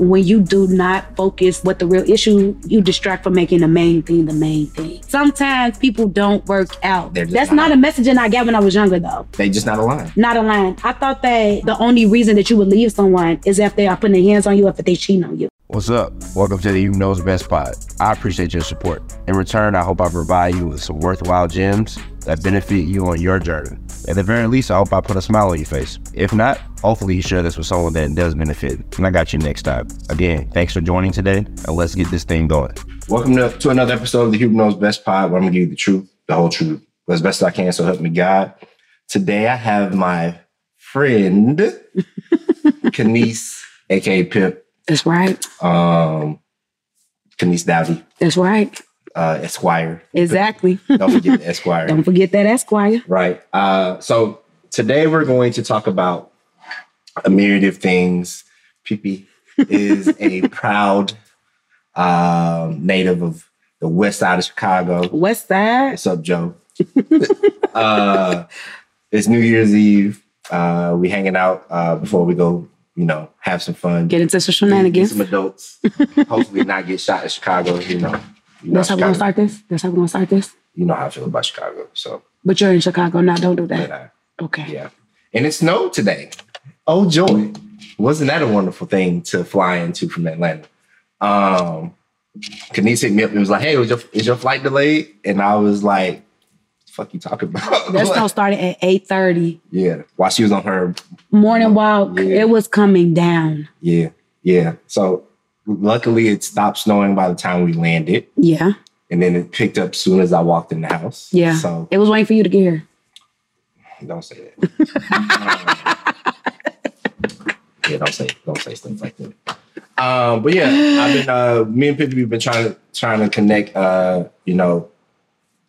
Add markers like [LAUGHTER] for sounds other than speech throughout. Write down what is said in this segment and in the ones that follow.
when you do not focus what the real issue, you distract from making the main thing the main thing. Sometimes people don't work out. That's not. not a messaging I got when I was younger though. They just not aligned. Not aligned. I thought that the only reason that you would leave someone is if they are putting their hands on you or if they cheat on you. What's up? Welcome to the Hube Knows Best Pod. I appreciate your support. In return, I hope I provide you with some worthwhile gems that benefit you on your journey. At the very least, I hope I put a smile on your face. If not, hopefully you share this with someone that does benefit. And I got you next time. Again, thanks for joining today, and let's get this thing going. Welcome to, to another episode of the Hube Knows Best Pod, where I'm gonna give you the truth, the whole truth, as best as I can. So help me God. Today I have my friend, [LAUGHS] Kenese, aka Pip, That's right. um, Kenese Dowdy, That's right. Uh, Esquire. Exactly. Don't forget the Esquire. [LAUGHS] Don't forget that Esquire. Right. Uh, so today we're going to talk about a myriad of things. Pippi is a [LAUGHS] proud um, native of the west side of Chicago. West Side. What's up, Joe? [LAUGHS] uh, it's New Year's Eve. Uh, we hanging out uh, before we go, you know, have some fun. Get into some Get shenanigans. some adults. Hopefully not get shot in Chicago, you know. That's how we're gonna start this. That's how we're gonna start this. you know how I feel about Chicago. So But you're in Chicago now. Don't do that. uh, Okay. Yeah. And it snowed today. Oh joy. Wasn't that a wonderful thing to fly into from Atlanta? Um Kenise hit me up and was like, hey, was your is your flight delayed? And I was like, fuck you talking about? [LAUGHS] That snow started at eight thirty yeah. While she was on her morning walk. Yeah. It was coming down. yeah, yeah. So luckily it stopped snowing by the time we landed. Yeah. And then it picked up soon as I walked in the house. Yeah. So It was waiting for you to get here. Don't say that. Um, [LAUGHS] yeah, don't say don't say stuff like that. Um, but yeah, I've been uh me and Pippi we've been trying to trying to connect uh, you know,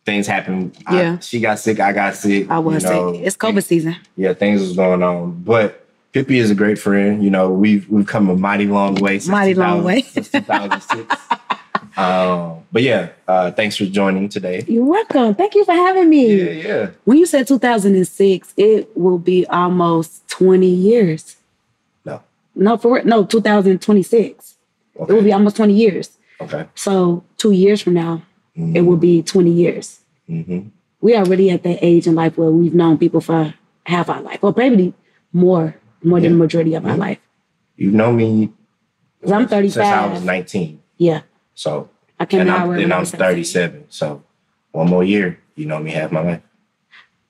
things happen. I- Yeah. she got sick, I got sick. I was you know, saying it's COVID season. Yeah, things was going on. But Pippi is a great friend. You know, we've we've come a mighty long way since Mighty long way. since 2006. [LAUGHS] um, but yeah, uh, thanks for joining today. You're welcome. Thank you for having me. Yeah, yeah. When you said 2006, it will be almost 20 years. No. No, for real. No, 2026. It will be almost 20 years. Okay. So two years from now, it will be 20 years. hmm We are really at that age in life where we've known people for half our life, or probably more, more than the majority of my Yeah. life. You've known me I'm 35. since I was 19. Yeah, So I came and I'm, and I'm 37. So one more year, you know me half my life.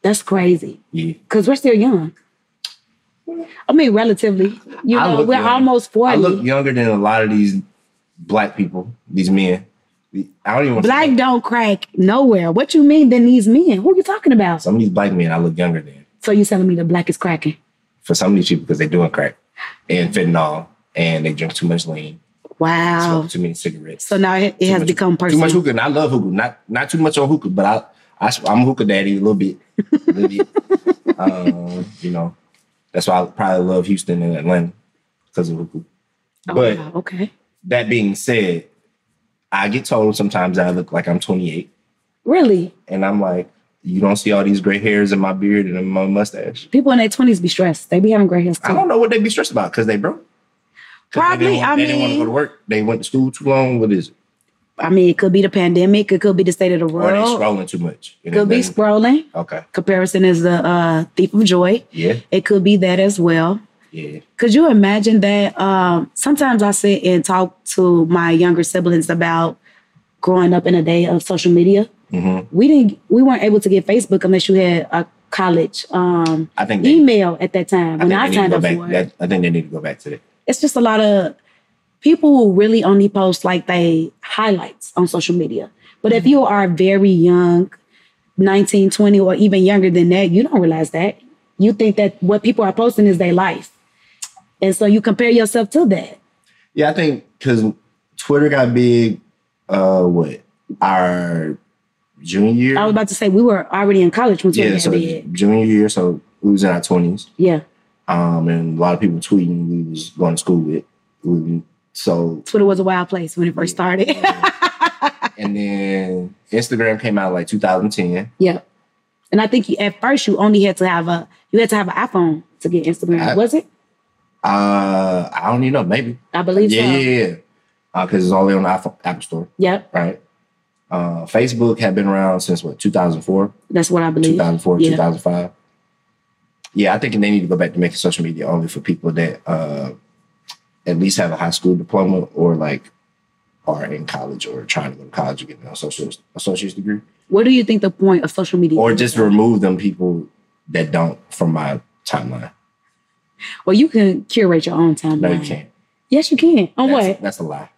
That's crazy Yeah. because we're still young. I mean, relatively, you know, we're young. almost 40. I look younger than a lot of these black people, these men. I don't even want Black don't crack nowhere. What you mean? Then these men? Who are you talking about? some of these black men I look younger than. So you're telling me the black is cracking? For some of these people because they're doing crack and fentanyl and they drink too much lean, Wow. smoke too many cigarettes. So now it, it has much- become Too much personal. hookah. And I love hookah. Not not too much on hookah, but I, I I'm a hookah daddy a little bit. A little bit. [LAUGHS] um, you know, that's why I probably love Houston and Atlanta because of hookah. Oh, but wow, okay, that being said, I get told sometimes that I look like I'm 28, really? and I'm like, you don't see all these gray hairs in my beard and in my mustache. People in their twenties be stressed. They be having gray hairs I don't know what they be stressed about because they broke. Probably, They want, I they didn't want to go to work. They went to school too long. What is it? I mean, it could be the pandemic. It could be the state of the world. Or they scrolling too much. And Could be scrolling. Okay. Comparison is the uh, thief of joy. Yeah. It could be that as well. Yeah. Could you imagine that? Um, sometimes I sit and talk to my younger siblings about growing up in a day of social media. Hmm We didn't. We weren't able to get Facebook unless you had a college um, I think they, email at that time I when I, signed up back. for it. That, I think they need to go back to that. It's just a lot of people who really only post like they highlights on social media. But if you are very young, 19, 20, or even younger than that, you don't realize that. You think that what people are posting is their life. And so you compare yourself to that. Yeah, I think because Twitter got big. Uh, what our junior year? I was about to say we were already in college when Twitter yeah, so junior year. So we was in our twenties. Yeah. Um, and a lot of people tweeting we was going to school with. We, so Twitter was a wild place when it first started. [LAUGHS] and then Instagram came out like 2010. yeah. And I think you, at first you only had to have a you had to have an iPhone to get Instagram. I- was it? Uh, I don't even know. Maybe. I believe Yeah, so. yeah, yeah. Because it's only on the Apple, Apple Store, Yep, right? Uh, Facebook had been around since what 2004, that's what I believe. 2004, Yeah. 2005. Yeah, I think they need to go back to making social media only for people that uh, at least have a high school diploma or like are in college or trying to go to college or get an associate's, associate's degree. What do you think the point of social media? Or just remove them people that don't from my timeline. Well, you can curate your own timeline. No, you can't. Yes, you can. On That's, what? that's a lie.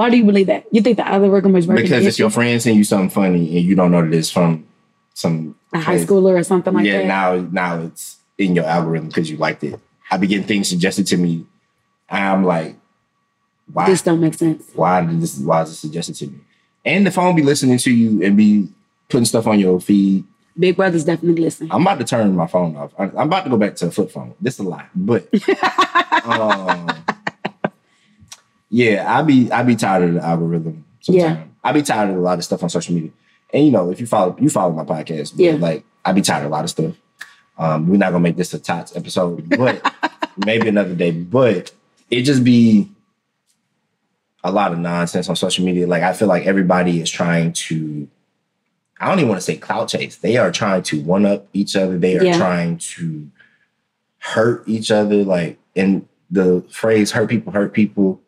Why do you believe that? You think the other working is working Because if your you? friend send you something funny and you don't know that it's from some a high place- schooler or something like yeah, that? Yeah, now now it's in your algorithm because you liked it. I be getting things suggested to me. I'm like, why? This don't make sense. why did this? Why is this suggested to me? And the phone be listening to you and be putting stuff on your feed. Big Brother's definitely listening. I'm about to turn my phone off. I'm about to go back to a flip phone. This is a lie, but [LAUGHS] um, yeah, I be I be tired of the algorithm. Sometimes. Yeah. I be tired of a lot of stuff on social media. And you know, if you follow you follow my podcast, Yeah. like I be tired of a lot of stuff. Um, we're not gonna make this a tots episode, but [LAUGHS] maybe another day. But it just be a lot of nonsense on social media. Like I feel like everybody is trying to. I don't even want to say clout chase. They are trying to one up each other. They are Yeah. trying to hurt each other. Like, in the phrase "hurt people hurt people"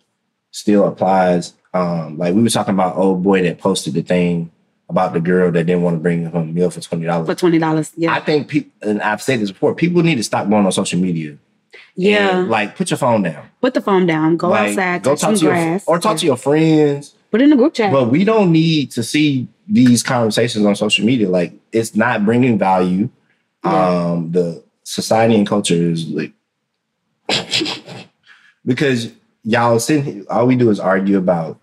still applies. Um, like we were talking about old boy that posted the thing about the girl that didn't want to bring him a meal for twenty dollars. For twenty dollars. Yeah. I think people, and I've said this before, people need to stop going on social media. yeah. And, like, put your phone down. Put the phone down. Go Like, outside. Go talk to your or talk to your friends. Put in the group chat. But we don't need to see these conversations on social media. Like, it's not bringing value. Yeah. Um, the society and culture is like [LAUGHS] because y'all sitting here, all we do is argue about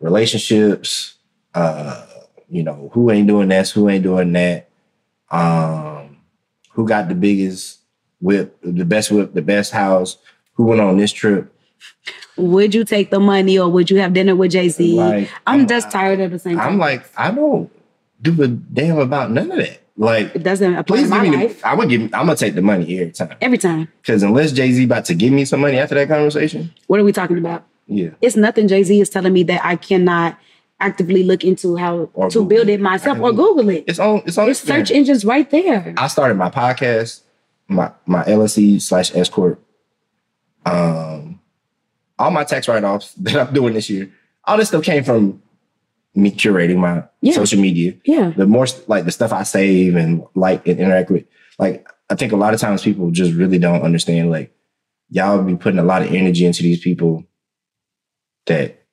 relationships, uh, you know, who ain't doing this, who ain't doing that, um, who got the biggest whip, the best whip, the best house, who went on this trip. would you take the money or would you have dinner with Jay Z? Like, I'm I'm- just tired of the same. I'm thing. like, I don't do a damn about none of that. Like, it doesn't apply please to give my me life the, I'm gonna give I'm gonna take the money every time. every time. Because unless Jay-Z about to give me some money after that conversation, What are we talking about? yeah. It's nothing Jay Z is telling me that I cannot actively look into how Or to Google build it. myself or Google it. It's on it's on It's Instagram. search engines right there. I started my podcast, my my LLC slash S corp. Um, all my tax write offs [LAUGHS] that I'm doing this year, all this stuff came from me curating my Yeah. social media. Yeah. The more like the stuff I save and like and interact with, like I think a lot of times people just really don't understand. Like y'all be putting a lot of energy into these people that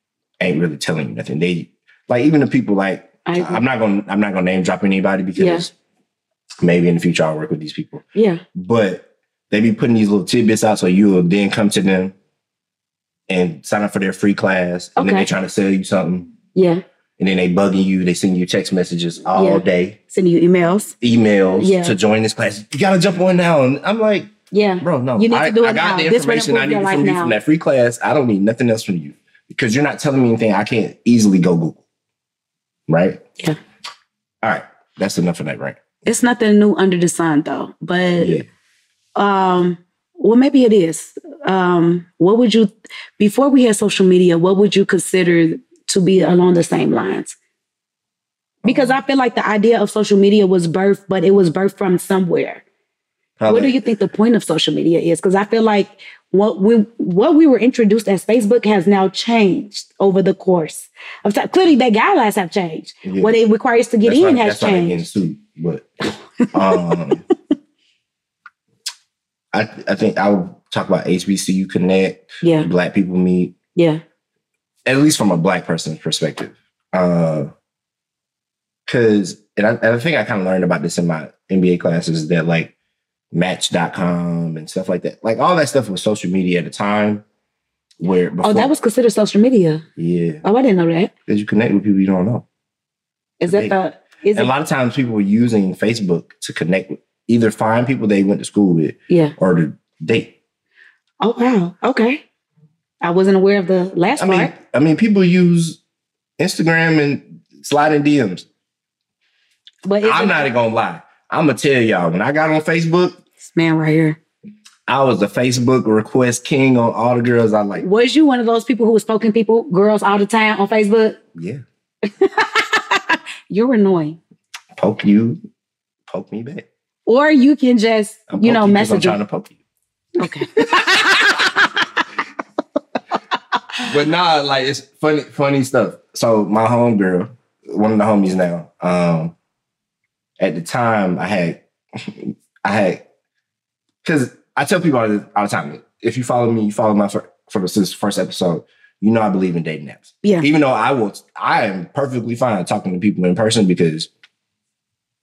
ain't really telling you nothing. They like even the people like I, I'm not gonna I'm not gonna name drop anybody because maybe in the future I'll work with these people. Yeah. But they be putting these little tidbits out so you'll then come to them and sign up for their free class. And then they're trying to sell you something. Yeah. And then they bugging you, they send you text messages all Yeah. day, Sending you emails. emails Yeah. to join this class. You gotta jump on now. And I'm like, Yeah. bro, no. You need to I, do it I got now. the information I need from you now. from that free class. I don't need nothing else from you. Because you're not telling me anything I can't easily go Google. Right? Yeah. All right. That's enough of that, right? It's nothing new under the sun though. But Yeah. um well maybe it is. Um what would you before we had social media, what would you consider to be along the same lines? Because I feel like the idea of social media was birthed, but it was birthed from somewhere. What do you think the point of social media is? Because I feel like what we what we were introduced as Facebook has now changed over the course of time. Clearly, the guidelines have changed. Yeah. What it requires to get That's in why- has that's why they getting changed. sued. But um, [LAUGHS] I I think I would talk about HBCU Connect, Yeah, Black People Meet, yeah, at least from a Black person's perspective. Uh, because, and I, and I think I kind of learned about this in my MBA classes that like Match.com and stuff like that, like all that stuff was social media at the time. Where before, Oh, that was considered social media. yeah, Oh, I didn't know that. because you connect with people you don't know. Is that They- the? Is And a lot of times people were using Facebook to connect with either find people they went to school with Yeah. or to date. Oh wow. Okay. I wasn't aware of the last I mean. I mean, people use Instagram and sliding DMs. But I'm not gonna lie. I'm gonna tell y'all when I got on Facebook, This man right here. I was the Facebook request king on all the girls I like. Was you one of those people who was poking people, girls all the time on Facebook? Yeah. [LAUGHS] You're annoying. Poke you, poke me back. Or you can just, I'm you know, 'cause I'm trying to poke you. Okay. [LAUGHS] But nah, like it's funny, funny stuff. So my homegirl, one of the homies now, um, at the time I had [LAUGHS] I had because I tell people all the, all the time, if you follow me, you follow my for the since first episode, you know I believe in dating apps. Yeah. Even though I will I am perfectly fine talking to people in person because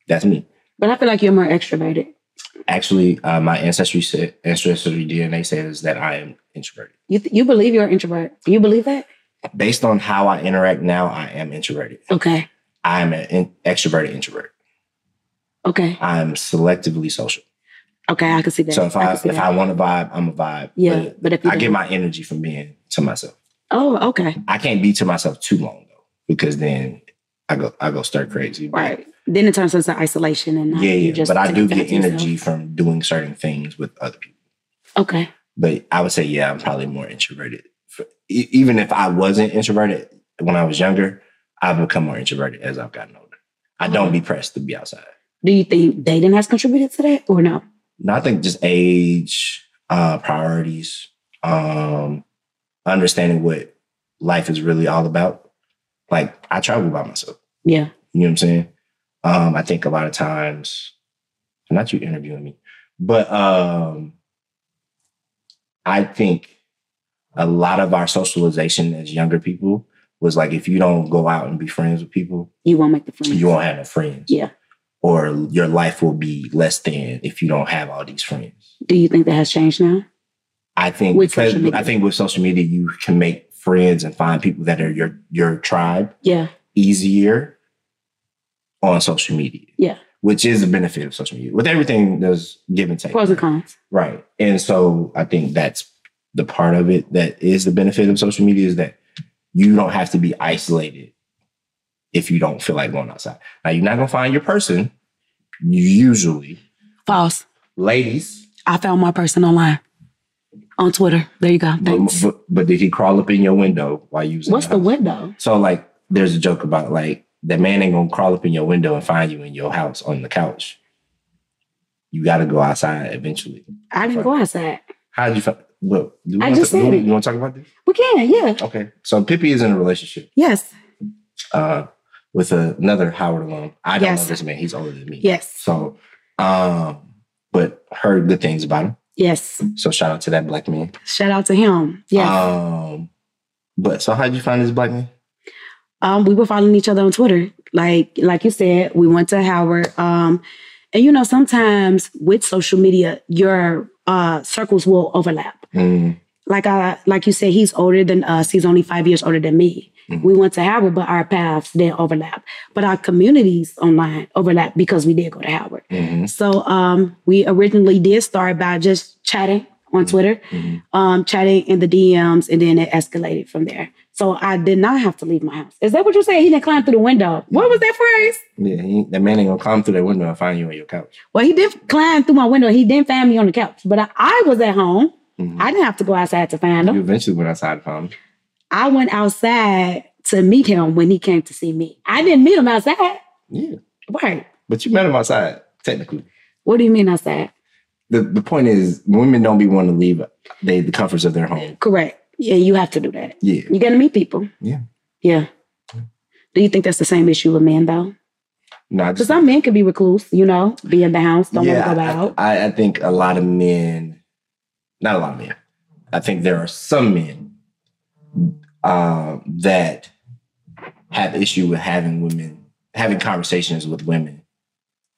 that's me. But I feel like you're more extroverted. Actually, uh, my ancestry said ancestry DNA says that I am introverted. You th- you believe you're an introvert. You believe that? Based on how I interact now, I am introverted. Okay. I am an in- extroverted introvert. Okay. I'm selectively social. Okay. I can see that. So if I, see if that. I want to vibe, I'm a vibe. Yeah, but if you I get my energy from being to myself. oh, okay. I can't be to myself too long though, because then I go I go start crazy. But Right. Then it turns into isolation and Yeah, yeah. But I do get to yourself. energy from doing certain things with other people. Okay. But I would say, yeah, I'm probably more introverted. F- e- Even if I wasn't introverted when I was younger, I've become more introverted as I've gotten older. I don't be pressed to be outside. Do you think dating has contributed to that or no? No, I think just age, uh, priorities, um, understanding what life is really all about. Like I travel by myself. Yeah. You know what I'm saying? Um, I think a lot of times, not you interviewing me, but um, I think a lot of our socialization as younger people was like if you don't go out and be friends with people, You won't make the friends. you won't have no friends. Yeah. Or your life will be less than if you don't have all these friends. Do you think that has changed now? I think With because social media. I think with social media you can make friends and find people that are your your tribe Yeah. easier on social media. Yeah. Which is the benefit of social media. With everything there's give and take. Pros and cons. Right. And so I think that's the part of it that is the benefit of social media is that you don't have to be isolated if you don't feel like going outside. Now you're not gonna find your person. Usually, False. ladies. I found my person online on Twitter. There you go. But, Thanks. but, but did he crawl up in your window while you was What's the house? window? So like there's a joke about like that man ain't gonna crawl up in your window and find you in your house on the couch. You gotta go outside eventually. I didn't go outside. How did you find look? Do we I just do said we- it. You wanna talk about this? We can, yeah. Okay. So Pippi is in a relationship Yes. uh with another Howard alum. I don't Yes. know this man, he's older than me. Yes. So um but heard good things about him. Yes. So shout out to that black man. Shout out to him. Yes. Um but so how'd you find this black man? Um, we were following each other on Twitter. Like, like you said, we went to Howard. Um, and you know, sometimes with social media, your uh circles will overlap. Mm, Like I like you said, he's older than us. He's only five years older than me. Mhm. We went to Howard, but our paths didn't overlap. But our communities online overlap because we did go to Howard. mhm, So um, we originally did start by just chatting on Twitter, mhm. um, chatting in the DMs, and then it escalated from there. So I did not have to leave my house. Is that what you said? He didn't climb through the window. What was that phrase? Yeah, he, that man ain't gonna climb through that window and find you on your couch. Well, he did climb through my window. He didn't find me on the couch, but I, I was at home. Mhm. I didn't have to go outside to find him. You eventually went outside and found him. I went outside to meet him when he came to see me. I didn't meet him outside. Yeah. Right. But you met him outside, technically. What do you mean outside? The the point is women don't be wanting to leave they the comforts of their home. Correct. Yeah, you have to do that. Yeah. You got to meet people. Yeah. Yeah. Do you think that's the same issue with men though? No, Because some men could be recluse, you know, be in the house, don't yeah, want to go out. I, I think a lot of men, not a lot of men. I think there are some men um, that have issue with having women having conversations with women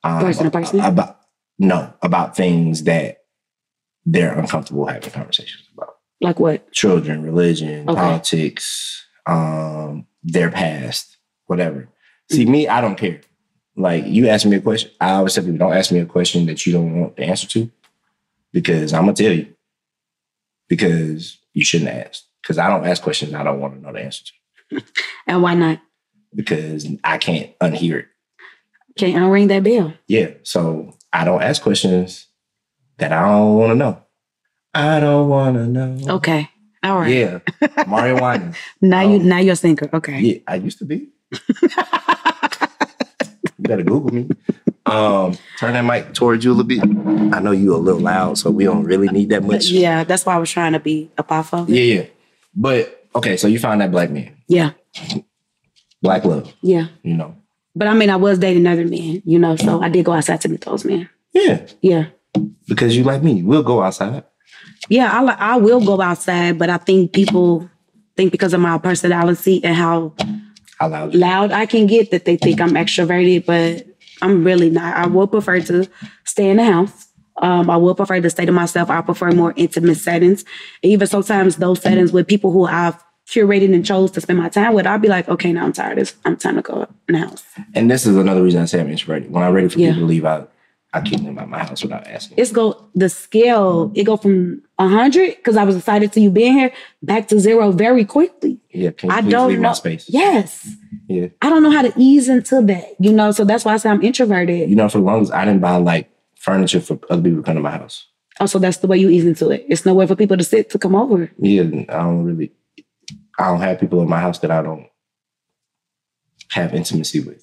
um, Person to person? about no about things that they're uncomfortable having conversations about like what? children, religion, Okay. politics, um, their past, whatever. See, me, I don't care. Like you ask me a question, I always tell people, don't ask me a question that you don't want the answer to, because I'm gonna tell you. Because you shouldn't ask. Because I don't ask questions I don't want to know the answer to. [LAUGHS] And why not? Because I can't unhear it. Can't unring that bell. Yeah. So I don't ask questions that I don't want to know. I don't wanna know. Okay. All right. Yeah, Mario [LAUGHS] Winans. Now you Um, now you're a singer. Okay. Yeah, I used to be. you better Google me. Um, turn that mic towards you a little bit. I know you a little loud, so we don't really need that much. Yeah, that's why I was trying to be a pop of it. yeah, yeah. But okay, so you found that black man, Yeah. black love. Yeah. You know. But I mean, I was dating other men, you know, so I did go outside to meet those men. Yeah, Yeah. because you like me, we'll go outside. Yeah, I, I will go outside, but I think people think because of my personality and how How loud? loud I can get that they think I'm extroverted, but I'm really not. I would prefer to stay in the house. Um, I would prefer to stay to myself. I prefer more intimate settings. Even sometimes those settings with people who I've curated and chose to spend my time with, I'll be like, okay, now I'm tired. It's, I'm time to go in the house. And this is another reason I say I'm introverted. When I'm ready for Yeah. people to leave, I I keep them at my house without asking. It's go the scale. It go from hundred because I was excited to you being here back to zero very quickly. Yeah, can you I don't leave know. my space? Yes, Yeah. I don't know how to ease into that. You know, so that's why I say I'm introverted. You know, for the longest, I didn't buy like furniture for other people to come to my house. Also, that's the way you ease into it. It's nowhere for people to sit to come over. Yeah, I don't really. I don't have people in my house that I don't have intimacy with.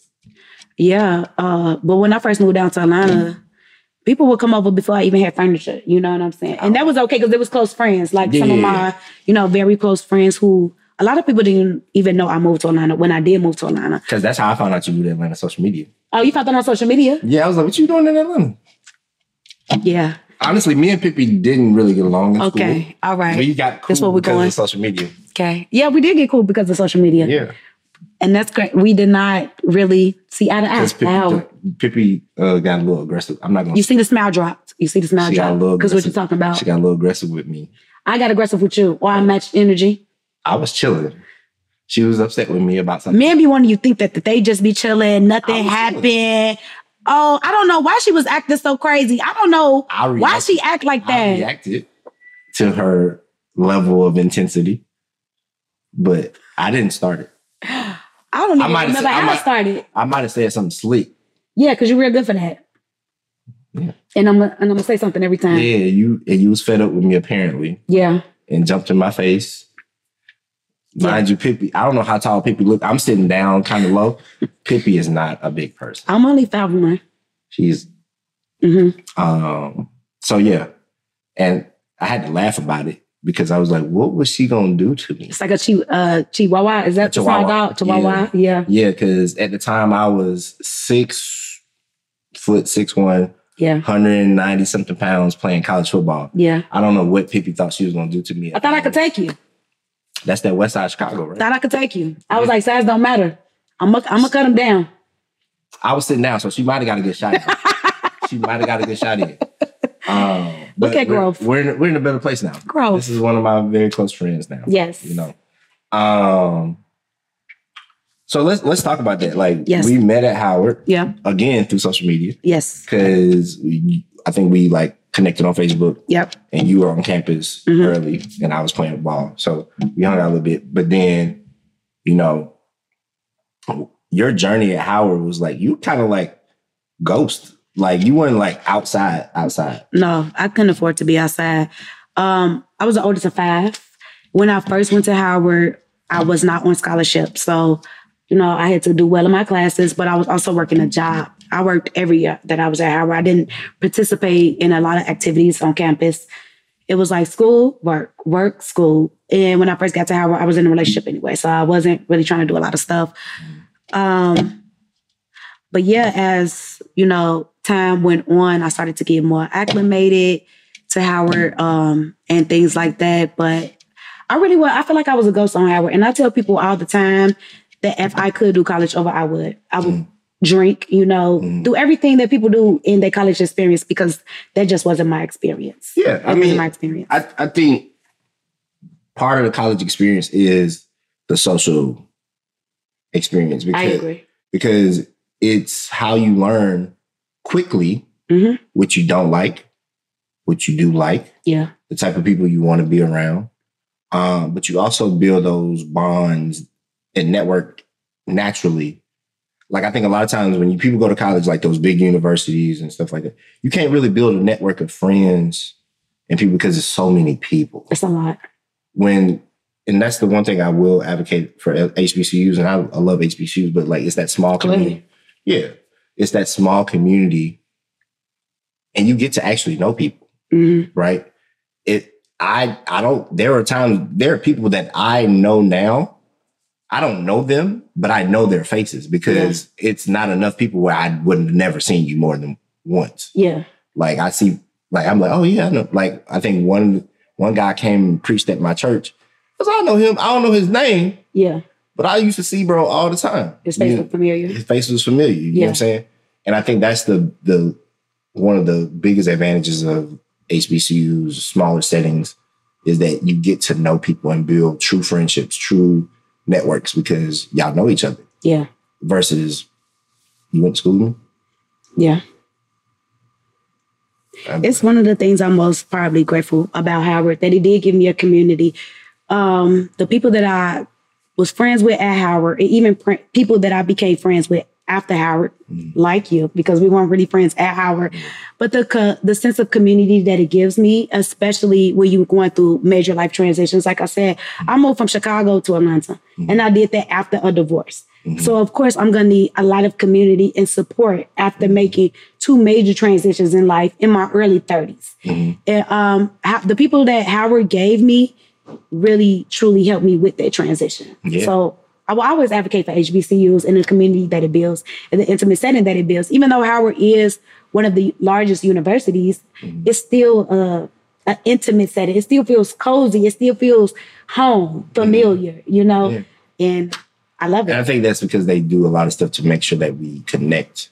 Yeah, uh, but when I first moved down to Atlanta, people would come over before I even had furniture. You know what I'm saying? And that was okay because it was close friends, like some of my, you know, very close friends who a lot of people didn't even know I moved to Atlanta when I did move to Atlanta. Because that's how I found out you do the Atlanta social media. Oh, you found out on social media? Yeah, I was like, what you doing in Atlanta? Yeah. Honestly, me and Pippi didn't really get along in Okay. school. All right. We got cool That's what we're because going. of social media. Okay. Yeah, we did get cool because of social media. Yeah. And that's great. We did not really see eye to eye. Pippi, uh, got a little aggressive. I'm not going to. You see the smile dropped. You see the smile She got a little dropped. Because what you're talking about. She got a little aggressive with me. I got aggressive with you. Or I matched energy. I was chilling. She was upset with me about something. Maybe one of you think that, that they just be chilling, nothing I happened. Oh, I don't know why she was acting so crazy. I don't know I why she act like I that. reacted to her level of intensity, but I didn't start it. [GASPS] I don't I even have remember said- I might- it started. I might have said something slick. Yeah, because you're real good for that. Yeah. And I'm and I'm gonna say something every time. Yeah, you and you was fed up with me apparently Yeah. and jumped in my face. Mind you, Pippi, I don't know how tall Pippi look. I'm sitting down kind of low. Pippi is not a big person. I'm only five one. She's hmm um so yeah. And I had to laugh about it because I was like, what was she gonna do to me? It's like a chi- uh, chihuahua. Is that the Chihuahua. Chihuahua. Yeah. Yeah, because at the time I was six foot six one, Yeah. 190 something pounds playing college football. Yeah. I don't know what Pippi thought she was gonna do to me. I thought I could take you. That's that West Side Chicago, right? Thought I could take you. I was like, size don't matter. I'm gonna I'm gonna cut him down. I was sitting down, so she might have got a good shot. [LAUGHS] she might have got a good shot in. Um, Look at we're, growth. We're in, we're in a better place now. Growth. This is one of my very close friends now. Yes. You know. Um. So let's let's talk about that. Like Yes. we met at Howard Yeah. again through social media Yes. because we I think we like connected on Facebook Yep. and you were on campus Mhm. early and I was playing ball. So we hung out a little bit. But then, you know, your journey at Howard was like you kind of like ghost. Like you weren't like outside, outside. No, I couldn't afford to be outside. Um, I was the oldest of five. When I first went to Howard, I was not on scholarship. So, you know, I had to do well in my classes, but I was also working a job. I worked every year that I was at Howard. I didn't participate in a lot of activities on campus. It was like school, work, work, school. And when I first got to Howard, I was in a relationship anyway. So I wasn't really trying to do a lot of stuff. Um, but yeah, as you know, time went on, I started to get more acclimated to Howard um, and things like that. But I really was, I feel like I was a ghost on Howard. And I tell people all the time that if I could do college over, I would. I would drink, you know, Mm. do everything that people do in their college experience because that just wasn't my experience. Yeah, That I mean, my experience. I, I think part of the college experience is the social experience I because agree. because it's how you learn quickly Mhm. what you don't like, what you do like, Yeah. the type of people you want to be around. Um, but you also build those bonds and network naturally. Like I think a lot of times when you people go to college, like those big universities and stuff like that, you can't really build a network of friends and people because there's so many people. It's a lot. When and that's the one thing I will advocate for HBCUs, and I, I love HBCUs, but like it's that small community. Yeah, it's that small community, and you get to actually know people, Mhm. right? It. I I don't. There are times there are people that I know now. I don't know them, but I know their faces because it's not enough people where I wouldn't have never seen you more than once. Yeah. Like I see, like I'm like, oh yeah, I know. Like I think one one guy came and preached at my church. Cause I know him. I don't know his name, Yeah. but I used to see bro all the time. His face You- look familiar. his face was familiar. You know what Yeah. I'm saying? And I think that's the the one of the biggest advantages of HBCUs, smaller settings, is that you get to know people and build true friendships, true networks because y'all know each other. Yeah. Versus you went to school. Yeah. Um, It's one of the things I'm most probably grateful about Howard that he did give me a community. Um, the people that I was friends with at Howard, and even pr- people that I became friends with after Howard, mm-hmm. like you, because we weren't really friends at Howard, mm-hmm. but the co- the sense of community that it gives me, especially when you're going through major life transitions. Like I said, mm-hmm. I moved from Chicago to Atlanta, and I did that after a divorce. So of course, I'm gonna need a lot of community and support after making two major transitions in life in my early 30s. And um, how, the people that Howard gave me really truly helped me with that transition. Yeah. So I will always advocate for HBCUs and the community that it builds and the intimate setting that it builds. Even though Howard is one of the largest universities, it's still uh, an intimate setting. It still feels cozy. It still feels home, familiar, you know? Yeah. And I love And I think that's because they do a lot of stuff to make sure that we connect,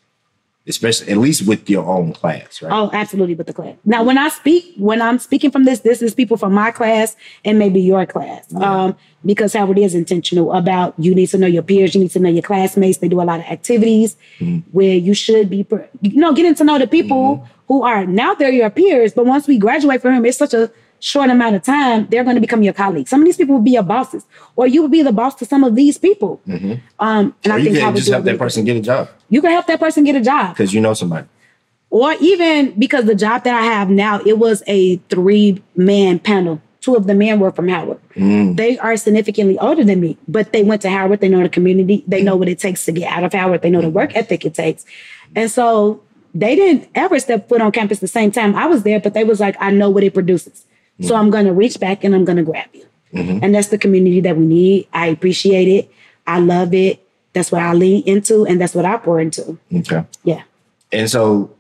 especially at least with your own class, right? Oh, absolutely with the class. Now, when I speak, when I'm speaking from this, this is people from my class and maybe your class. Um, because Howard is intentional about you need to know your peers, you need to know your classmates. They do a lot of activities where you should be, you know, getting to know the people who are now they're your peers. But once we graduate from him, it's such a short amount of time, they're going to become your colleagues. Some of these people will be your bosses, or you will be the boss to some of these people. Mm-hmm. Um, and or I you think can just help that person get a job You can help that person get a job because you know somebody. or even because the job that I have now, it was a three man panel. Two of the men were from Howard. Mm. They are significantly older than me, but they went to Howard. They know the community. They mm. know what it takes to get out of Howard. They know the work mm-hmm. ethic it takes. And so they didn't ever step foot on campus the same time I was there, but they was like, I know what it produces. So I'm going to reach back and I'm going to grab you. And that's the community that we need. I appreciate it. I love it. That's what I lean into and that's what I pour into. Okay. Yeah. And so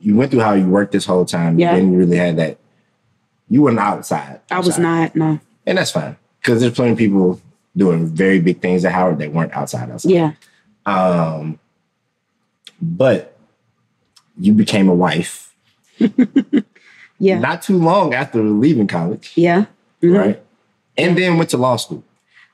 you went through how you worked this whole time. Yeah. You didn't really have that. You weren't outside. I was not, no. And that's fine. Because there's plenty of people doing very big things at Howard that weren't outside outside. Yeah. Um, but you became a wife [LAUGHS] Yeah. not too long after leaving college, Yeah. Mhm. right? And then went to law school.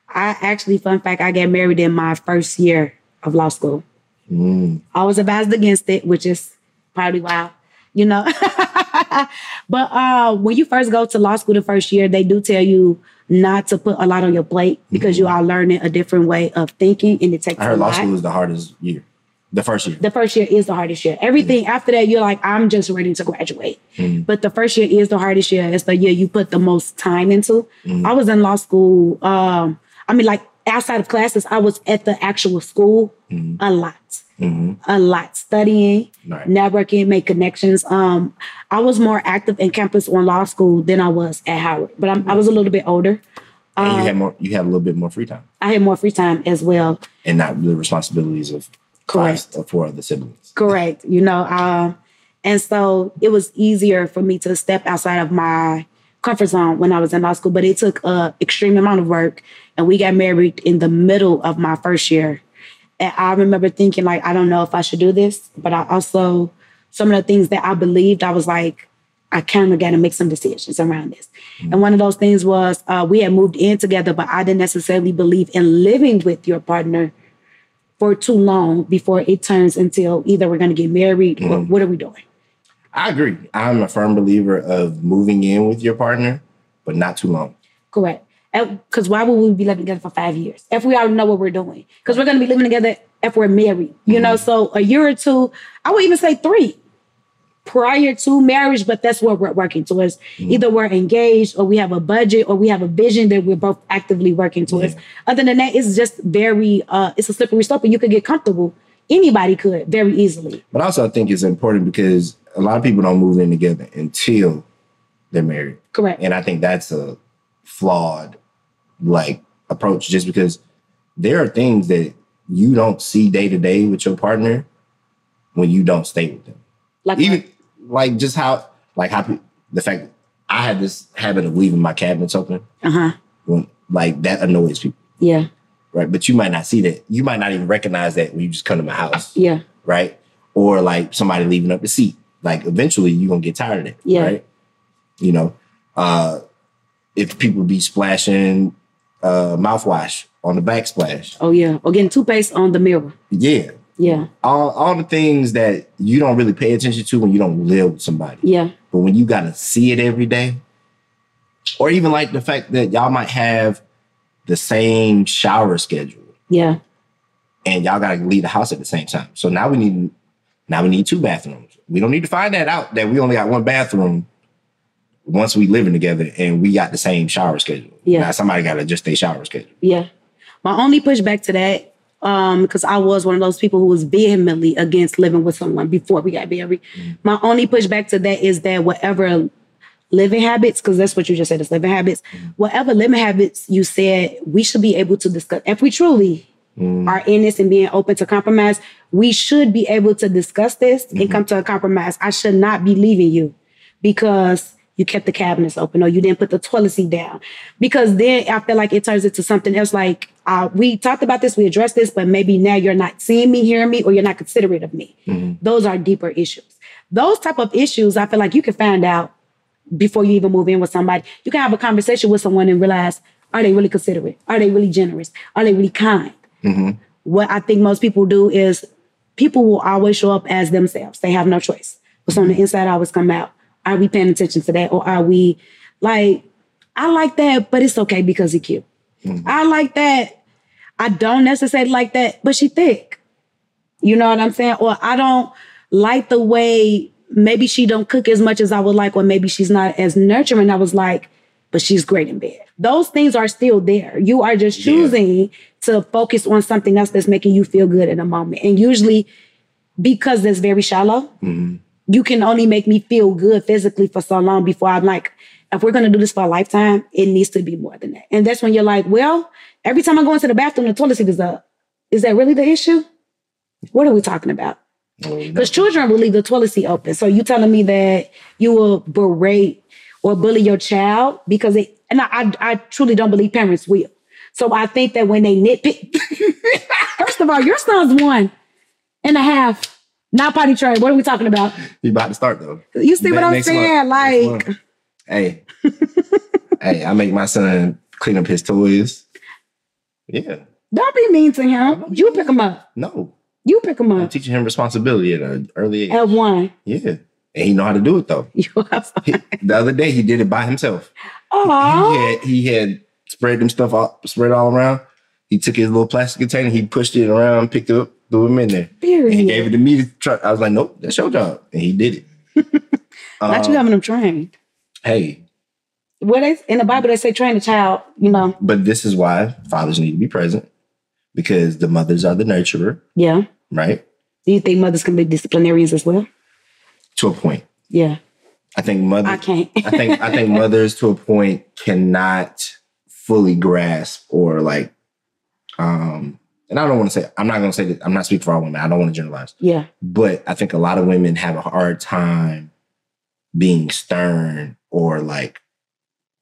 I actually, fun fact, I got married in my first year of law school. Mm. I was advised against it, which is probably why, you know. [LAUGHS] but uh, when you first go to law school the first year, they do tell you not to put a lot on your plate because you are learning a different way of thinking and it takes Mm-hmm. I heard law school was the hardest year, the first year. the first year is the hardest year. Everything after that, you're like, I'm just ready to graduate. But the first year is the hardest year. It's the year you put the most time into. I was in law school. Um, I mean, like outside of classes, I was at the actual school a lot, a lot studying, Right. networking, make connections. Um, I was more active in campus on law school than I was at Howard, but I'm, I was a little bit older. and uh, you had more. You had a little bit more free time, I had more free time as well. and not the responsibilities of Correct. five or four other siblings. Correct. You know, um, and so it was easier for me to step outside of my comfort zone when I was in law school, but it took a extreme amount of work. And we got married in the middle of my first year. And I remember thinking, like, I don't know if I should do this, but I also, some of the things that I believed, I was like, I kind of got to make some decisions around this. And one of those things was uh, we had moved in together, but I didn't necessarily believe in living with your partner for too long before it turns until either we're going to get married or mm. what are we doing? I agree. I'm a firm believer of moving in with your partner, but not too long. Correct. Because why would we be living together for five years if we already know what we're doing? Because we're going to be living together if we're married, you mm-hmm. know. So a year or two, I would even say three. Prior to marriage, but that's what we're working towards. Mm-hmm. Either we're engaged or we have a budget or we have a vision that we're both actively working towards. Yeah. Other than that, it's just very uh it's a slippery slope and you could get comfortable. Anybody could very easily. But also, I think it's important because a lot of people don't move in together until they're married. Correct. And I think that's a flawed like approach just because there are things that you don't see day to day with your partner when you don't stay with them. like Even like just how like how the fact I had this habit of leaving my cabinets open uh-huh. when like that annoys people, Yeah. right? But you might not see that. You might not even recognize that when you just come to my house Yeah. right? Or like somebody leaving up the seat. Like eventually you're gonna get tired of it. Yeah. Right. You know, uh if people be splashing uh mouthwash on the backsplash. Oh yeah. Or getting toothpaste on the mirror. Yeah. Yeah. All all the things that you don't really pay attention to when you don't live with somebody. Yeah. But when you gotta see it every day, or even like the fact that y'all might have the same shower schedule Yeah. and y'all gotta leave the house at the same time. So now we need now we need two bathrooms. We don't need to find that out that we only got one bathroom once we living together and we got the same shower schedule. Yeah. Now somebody gotta adjust their shower schedule. Yeah. My only pushback to that, um, because I was one of those people who was vehemently against living with someone before we got married. Mm-hmm. My only pushback to that is that whatever living habits, because that's what you just said, is living habits, mm-hmm. whatever living habits you said, we should be able to discuss. If we truly mm-hmm. are in this and being open to compromise, we should be able to discuss this and come to a compromise. I should not be leaving you because you kept the cabinets open or you didn't put the toilet seat down. Because then I feel like it turns into something else. Like uh, we talked about this, we addressed this, but maybe now you're not seeing me, hearing me, or you're not considerate of me. Mm-hmm. Those are deeper issues. Those type of issues, I feel like you can find out before you even move in with somebody. You can have a conversation with someone and realize, are they really considerate? Are they really generous? Are they really kind? Mm-hmm. What I think most people do is people will always show up as themselves. They have no choice. What's on the mm-hmm. inside always come out. Are we paying attention to that? Or are we like, I like that, but it's okay because he cute. Mm-hmm. I like that. I don't necessarily like that, but she thick. You know what I'm saying? Or I don't like the way maybe she don't cook as much as I would like, or maybe she's not as nurturing. I was like, but she's great in bed. Those things are still there. You are just Yeah. choosing to focus on something else that's making you feel good in a moment. And usually, because that's very shallow, mm-hmm. you can only make me feel good physically for so long before I'm like, if we're gonna do this for a lifetime, it needs to be more than that. And that's when you're like, well, every time I go into the bathroom, the toilet seat is up. Is that really the issue? What are we talking about? Because children will leave the toilet seat open. So you telling me that you will berate or bully your child because they and I, I, I truly don't believe parents will. So I think that when they nitpick, [LAUGHS] first of all, your son's one and a half, not potty trained. What are we talking about? You about to start though. You see what I'm saying? month. Like. Hey. [LAUGHS] hey, I make my son clean up his toys. Yeah. don't be mean to him. You pick him up. No. You pick him up. I'm up teaching him responsibility at an early age. at one. Yeah. And he know how to do it though. [LAUGHS] You have He- the other day he did it by himself. He Aw. had he had spread them stuff all spread all around. He took his little plastic container, he pushed it around, picked it up, threw them in there. And he gave it to me to try. I was like, nope, that's your job. And he did it. [LAUGHS] Not Um, you having him trained. Hey, What they in the Bible they say train a child, you know. but this is why fathers need to be present because the mothers are the nurturer, Yeah. right? Do you think mothers can be disciplinarians as well? To a point. Yeah. I think mothers I can't. I think I think mothers to a point cannot fully grasp or like um and I don't want to say I'm not gonna say that I'm not speaking for all women. I don't want to generalize. yeah. But I think a lot of women have a hard time being stern or like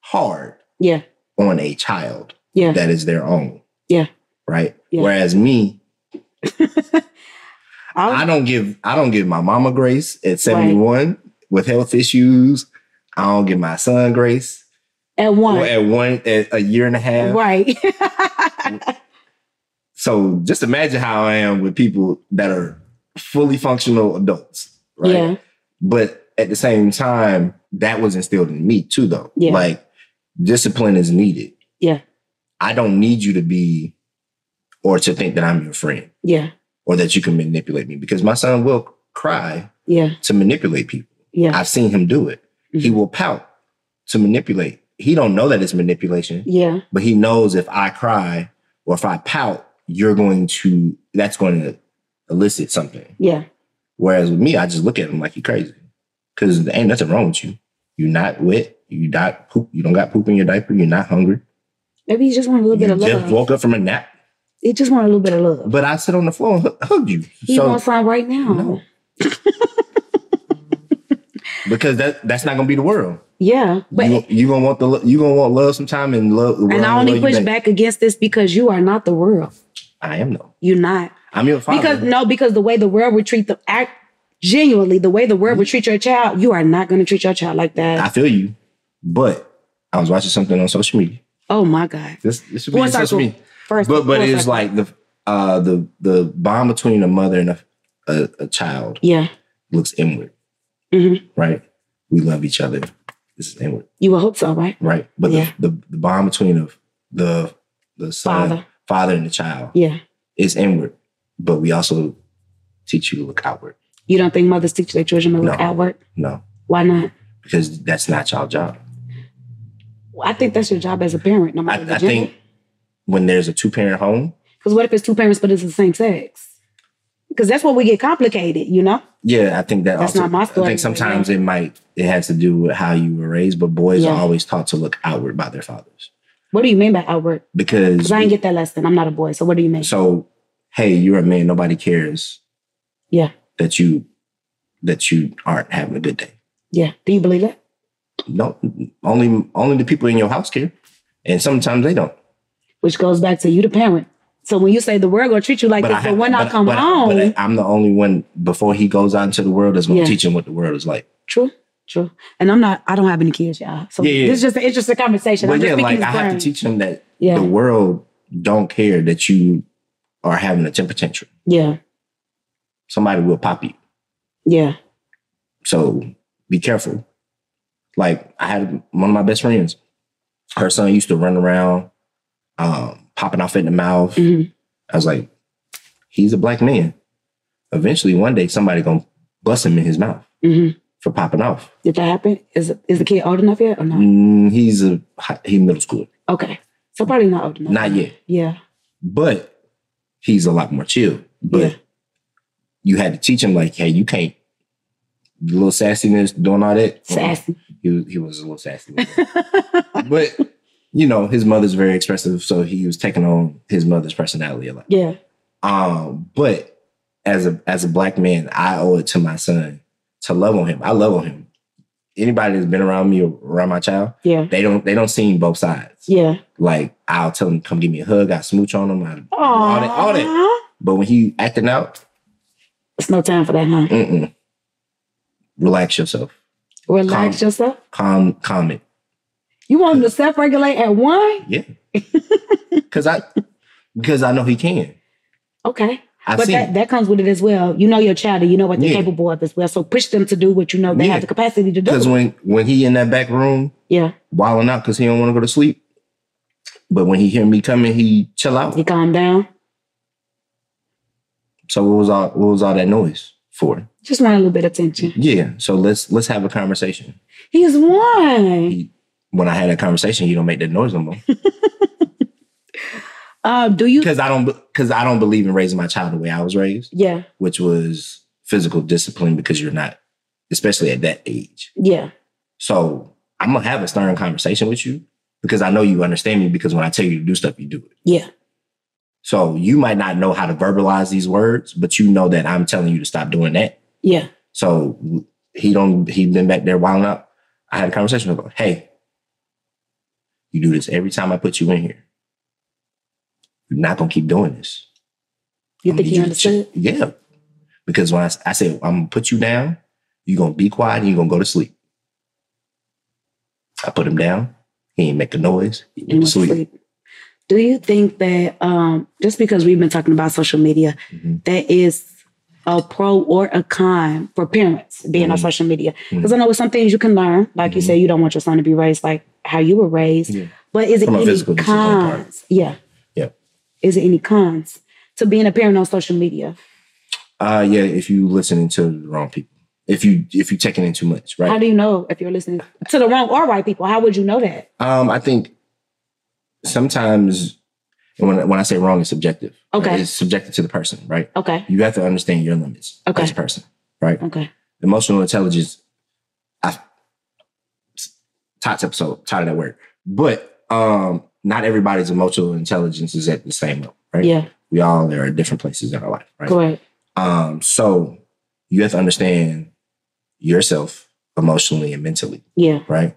hard Yeah. on a child Yeah. that is their own. Yeah. Right. Yeah. Whereas me, [LAUGHS] I'll- don't give I don't give my mama grace at 71 with health issues. I don't give my son grace at one. Or at one at a year and a half. Right. [LAUGHS] So just imagine how I am with people that are fully functional adults, right? Yeah. But at the same time, that was instilled in me too, though. Yeah. Like discipline is needed. Yeah. I don't need you to be or to think that I'm your friend Yeah. or that you can manipulate me because my son will cry Yeah. to manipulate people. Yeah. I've seen him do it. He Mhm. will pout to manipulate. He don't know that it's manipulation, yeah. but he knows if I cry or if I pout, you're going to that's going to elicit something. Yeah. Whereas with me, I just look at him like he crazy. Cause there ain't nothing wrong with you. You're not wet. You not poop. You don't got poop in your diaper. You're not hungry. Maybe you just want a little You bit of love. woke up from a nap. He just want a little bit of love. But I sit on the floor and hug you. He so wants some right now. No. [LAUGHS] because that that's not gonna be the world. Yeah. But you, you gonna want the you gonna want love sometime and love. And I only push back against this because you are not the world. I am though. You're not. I'm your father. Because no, because the way the world would treat the act genuinely, the way the world would treat your child, you are not gonna treat your child like that. I feel you, but I was watching something on social media. oh my God. This this should be social media. First But but it's like the uh the the bond between a mother and a a, a child Yeah. looks inward, Mhm. right? We love each other. This is inward, You would hope so, right? right? But Yeah. the, the the bond between of the the son, Father. father, and the child Yeah. is inward. But we also teach you to look outward. You don't think mothers teach their children to look No. outward? No, Why not? because that's not your job. Well, I think that's your job as a parent, no I, matter the I gender. think when there's a two parent home, Because what if it's two parents but it's the same sex? Because that's where we get complicated, you know? yeah, I think that That's also. not my story. I think sometimes it might it has to do with how you were raised, but boys Yeah. are always taught to look outward by their fathers What do you mean by outward? because Because I didn't get that lesson. I'm not a boy. So what do you mean? so hey, you're a man. Nobody cares yeah. That you that you aren't having a good day. Yeah. Do you believe that? No, only only the people in your house care, and sometimes they don't. Which goes back to you, the parent. So when you say the world gonna treat you like this, I but when I but- come but, home, but I'm the only one before he goes out into the world that's going to Yeah. teach him what the world is like. true, true. And I'm not. I don't have any kids, y'all. So Yeah, yeah. this is just an interesting conversation. But I'm just yeah, like I have to teach him that Yeah. the world don't care that you are having a temper tantrum. Yeah, Somebody will pop you. yeah, So be careful. Like I had one of my best friends. Her son used to run around, um, popping off in the mouth. Mhm. I was like, he's a black man. Eventually, one day, somebody gonna bust him in his mouth hmm for popping off. Did that happen? Is is the kid old enough yet or not? Mm, he's a he middle school, Okay, so probably not old enough. not yet, Yeah, but he's a lot more chill. But Yeah. You had to teach him like, hey, you can't. The little sassiness, doing all that. sassy. He was, he was a little sassy. [LAUGHS] but you know, his mother's very expressive, so he was taking on his mother's personality a lot. yeah, Um, but as a as a black man, I owe it to my son to love on him. I love on him. Anybody that's been around me or around my child, yeah, they don't they don't see both sides. yeah. Like I'll tell him, come give me a hug, I smooch on him, I, Aww. all that, all that. But when he acting out, It's no time for that, huh? mm-mm. relax yourself, Relax Calm. yourself. calm, calm it. You want him to self-regulate at one? Yeah, [LAUGHS] because I because I know he can. Okay. I but see. that, that comes with it as well. You know your child and you know what they're Yeah. capable of as well. So push them to do what you know they Yeah. have the capacity to do. Because when when he in that back room yeah. wilding out because he don't want to go to sleep, but when he hear me coming, he chill out. He calm down. So what was all what was all that noise for? Just want a little bit of attention. Yeah. So let's let's have a conversation. He's one. He, when I had a conversation, you don't make that noise no more [LAUGHS] Um, do you because I don't because I don't believe in raising my child the way I was raised, Yeah. which was physical discipline because you're not, especially at that age. Yeah. So I'm gonna have a stern conversation with you because I know you understand me because when I tell you to do stuff, you do it. Yeah. So you might not know how to verbalize these words, but you know that I'm telling you to stop doing that. Yeah. So he don't he been back there wilding out. I had a conversation with him. Hey, you do this every time I put you in here. You're not gonna keep doing this. You I'm think he understood? Yeah. Because when I, I said I'm gonna put you down, you're gonna be quiet and you're gonna go to sleep. I put him down. He ain't make a noise. He went to sleep. sleep. Do you think that um, just because we've been talking about social media, Mhm. that is a pro or a con for parents being on Mhm. social media? Mm-hmm. Because I know with some things you can learn, like you Mhm. say, you don't want your son to be raised like how you were raised. Yeah. But is it From any physical discipline part. cons? Yeah. Yeah. Is it any cons to being a parent on social media? Uh yeah, if you listening to the wrong people. if you if you taking in too much, right? How do you know if you're listening to the wrong or right people? How would you know that? Um, I think sometimes and when when I say wrong, it's subjective. Okay. Right? It's subjective to the person, right? Okay. You have to understand your limits Okay. as a person, right? Okay. Emotional intelligence. I Todd's episode, tired of that word. But um, not everybody's emotional intelligence is at the same level, right? Yeah. We all there are different places in our life, right? Correct. Um, so you have to understand yourself emotionally and mentally, Yeah. right?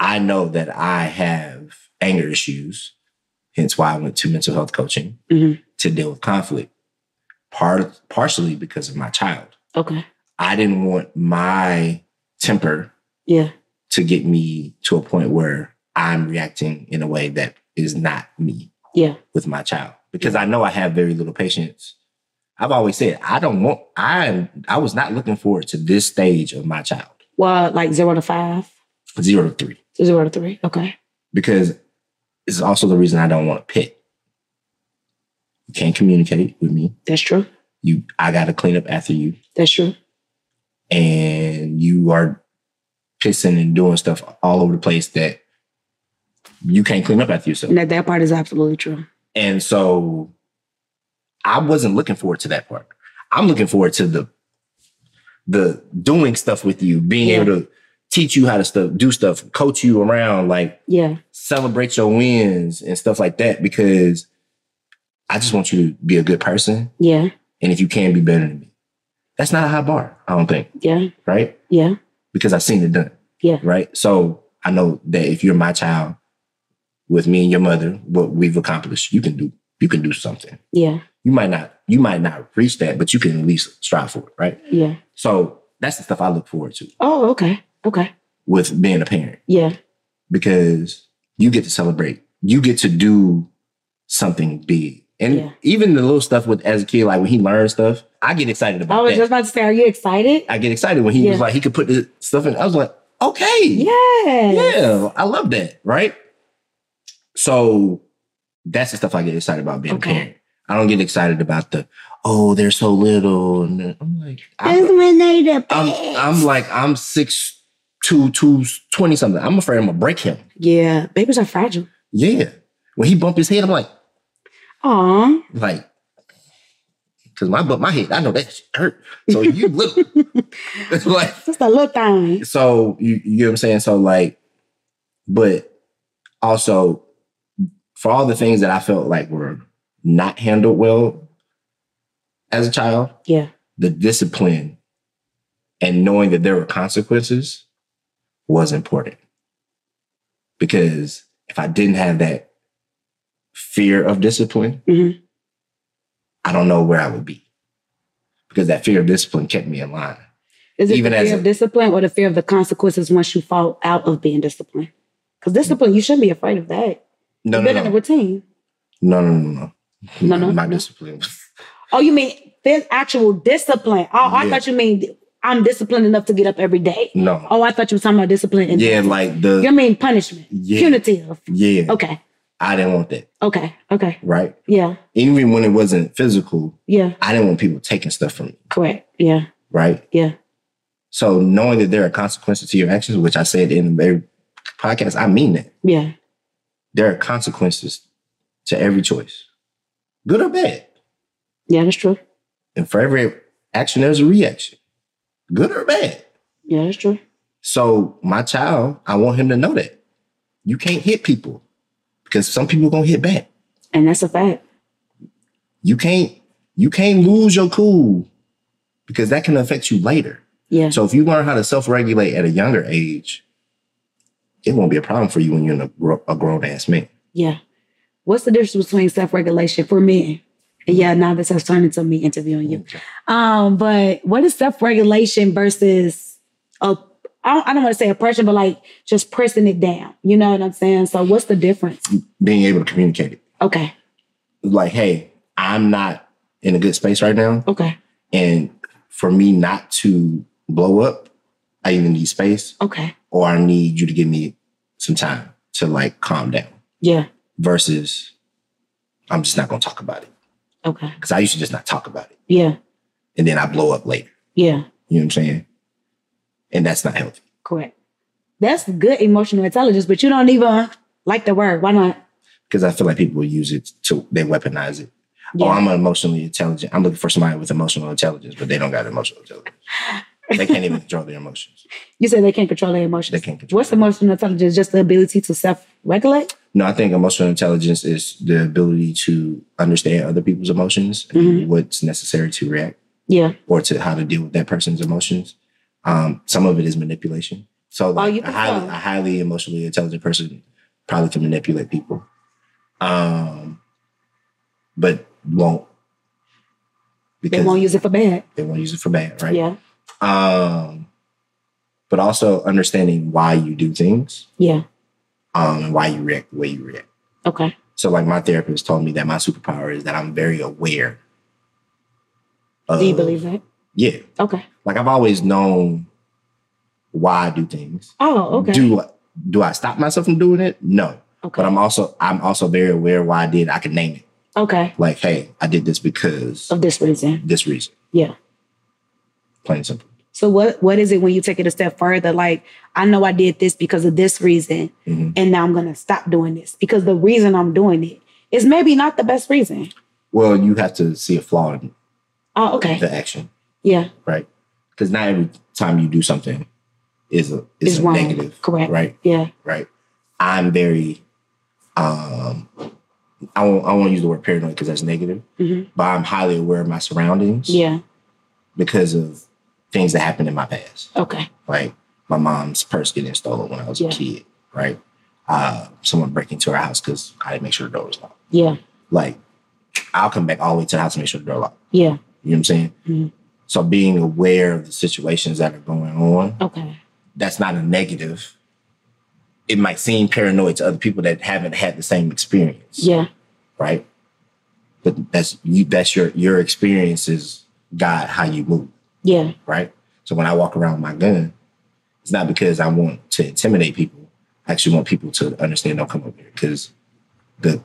I know that I have anger issues, hence why I went to mental health coaching Mhm. to deal with conflict. Part partially because of my child. Okay. I didn't want my temper Yeah. to get me to a point where I'm reacting in a way that is not me Yeah. with my child because I know I have very little patience. I've always said I don't want I I was not looking forward to this stage of my child, Well, like zero to five, zero to three, zero to three. Okay. because it's also the reason I don't want to pit. You can't communicate with me. That's true. You I gotta clean up after you, That's true. and you are pissing and doing stuff all over the place that you can't clean up after yourself. That, that part is absolutely true. And so I wasn't looking forward to that part. I'm looking forward to the the doing stuff with you, being Yeah. able to teach you how to stuff, do stuff, coach you around, like Yeah. celebrate your wins and stuff like that. Because I just want you to be a good person. Yeah. And if you can be better than me. That's not a high bar, I don't think, Yeah. right? Yeah. Because I've seen it done. Yeah. Right. So I know that if you're my child with me and your mother, what we've accomplished, you can do you can do something. Yeah. You might not you might not reach that, but you can at least strive for it, right? Yeah. So that's the stuff I look forward to Oh, okay. Okay. with being a parent Yeah. because you get to celebrate. You get to do something big. And Yeah. even the little stuff with as a kid, like when he learns stuff, I get excited about. I was that. just about to say, are you excited? I get excited when he Yeah. was like he could put the stuff in. I was like, okay. yeah, Yeah, I love that, right? So that's the stuff I get excited about being Okay. a parent. I don't get excited about the oh they're so little, and I'm like That's I'm, when they the I'm. I'm like I'm six two two twenty something. I'm afraid I'm gonna break him. yeah. Babies are fragile. Yeah, when he bump his head, I'm like Aw. like because my butt my head, I know that shit hurt. So you [LAUGHS] little, it's [LAUGHS] like Just a little thing. so you, you get what I'm saying? So like, but also for all the things that I felt like were not handled well as a child, Yeah. the discipline and knowing that there were consequences was important. Because if I didn't have that fear of discipline, Mhm. I don't know where I would be. Because that fear of discipline kept me in line. Is it Even the as fear a- of discipline or the fear of the consequences once you fall out of being disciplined? Because discipline, you shouldn't be afraid of that. No, You've no, been in a no. routine. No, no, no, no. No, no, My no. discipline. Oh, you mean there's actual discipline? Oh, I thought you mean I'm disciplined enough to get up every day. No. Oh, I thought you were talking about discipline. And Yeah, like the. you mean punishment, Yeah. punitive. yeah. Okay, I didn't want that. okay, okay. Right. Yeah, Even when it wasn't physical, yeah, I didn't want people taking stuff from me. correct. Yeah, Right. yeah, So knowing that there are consequences to your actions, which I said in every podcast, I mean that yeah, there are consequences to every choice, good or bad. yeah. That's true. And for every action, there's a reaction, good or bad. Yeah, that's true. So my child, I want him to know that you can't hit people because some people gonna hit back. And that's a fact. You can't you can't lose your cool because that can affect you later. Yeah, So if you learn how to self-regulate at a younger age, it won't be a problem for you when you're in a, a grown ass man. yeah. What's the difference between self regulation for men? Yeah, now this has turned into me interviewing you. Um, but what is self regulation versus a I don't, I don't want to say oppression, but like just pressing it down. You know what I'm saying? So what's the difference? Being able to communicate it. Okay, Like, hey, I'm not in a good space right now. okay, And for me not to blow up, I either need space okay. or I need you to give me some time to like calm down. Yeah, Versus I'm just not gonna talk about it. Okay. Because I used to just not talk about it. Yeah, And then I blow up later. yeah, You know what I'm saying? And that's not healthy. Correct. That's good emotional intelligence, but you don't even like the word. Why not? Because I feel like people use it to they weaponize it. Oh, I'm emotionally intelligent. I'm looking for somebody with emotional intelligence, but they don't got emotional intelligence. they can't even control their emotions. [LAUGHS] You said they can't control their emotions. They can't control What's emotional intelligence? Just the ability to self-regulate? No, I think emotional intelligence is the ability to understand other people's emotions and what's necessary to react Yeah. or to how to deal with that person's emotions. Um, some of it is manipulation. So like, you a highly a highly emotionally intelligent person probably can manipulate people. Um, but won't They won't use it for bad. they won't use it for bad, right? Yeah. Um, but also understanding why you do things Yeah. Um, and why you react the way you react. Okay. So, like, my therapist told me that my superpower is that I'm very aware. Of, Do you believe that? Yeah, Okay. like I've always known why I do things. Oh, okay. Do do I stop myself from doing it? No, okay. but I'm also I'm also very aware why I did. I can name it. okay. Like, hey, I did this because Of this reason. this reason. Yeah. Plain and simple. So what what is it when you take it a step further? Like, I know I did this because of this reason, Mhm. and now I'm gonna stop doing this because the reason I'm doing it is maybe not the best reason. Well, you have to see a flaw in Oh, okay. the action, Yeah. right? Because not every time you do something is a is Is a wrong. negative, Correct. right? Yeah. right? I'm very, um, I won't, I won't use the word paranoid because that's negative, Mhm. but I'm highly aware of my surroundings Yeah. because of things that happened in my past. Okay. Like my mom's purse getting stolen when I was Yeah. a kid, right? Uh, someone breaking into our house because I didn't make sure the door was locked. Yeah. Like, I'll come back all the way to the house and make sure the door locked. Yeah. You know what I'm saying? Mhm. So being aware of the situations that are going on Okay. that's not a negative. It might seem paranoid to other people that haven't had the same experience, Yeah. right? But that's you. That's your your experiences guide how you move, Yeah. right? So when I walk around with my gun, it's not because I want to intimidate people. I actually want people to understand. Don't come over here because the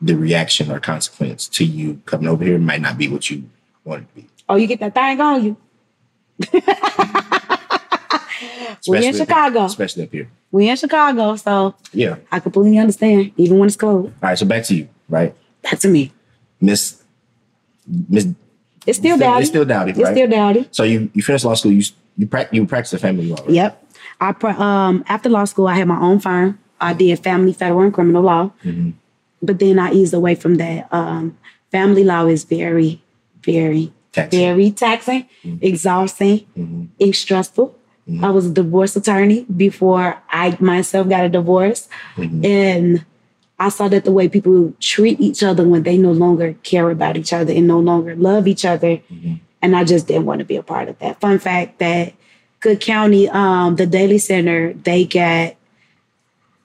the reaction or consequence to you coming over here might not be what you want it to be. Oh, you get that thing on you. [LAUGHS] we in Chicago. especially up here. We in Chicago, so Yeah. I completely understand, even when it's cold. All right. So back to you, right, Back to me. Miss Miss It's still Dowdy. It's still Dowdy, It's right? still Dowdy. so you you finished law school. You you practice you practice family law. Right? Yep. I um after law school, I had my own firm. I did family, federal, and criminal law. Mhm. But then I eased away from that. Um, family law is very, very, Taxing. very taxing, exhausting, Mhm. and stressful. I was a divorce attorney before I myself got a divorce. Mhm. And I saw that the way people treat each other when they no longer care about each other and no longer love each other. Mhm. And I just didn't want to be a part of that. Fun fact that Cook County, um, the Daley Center, they got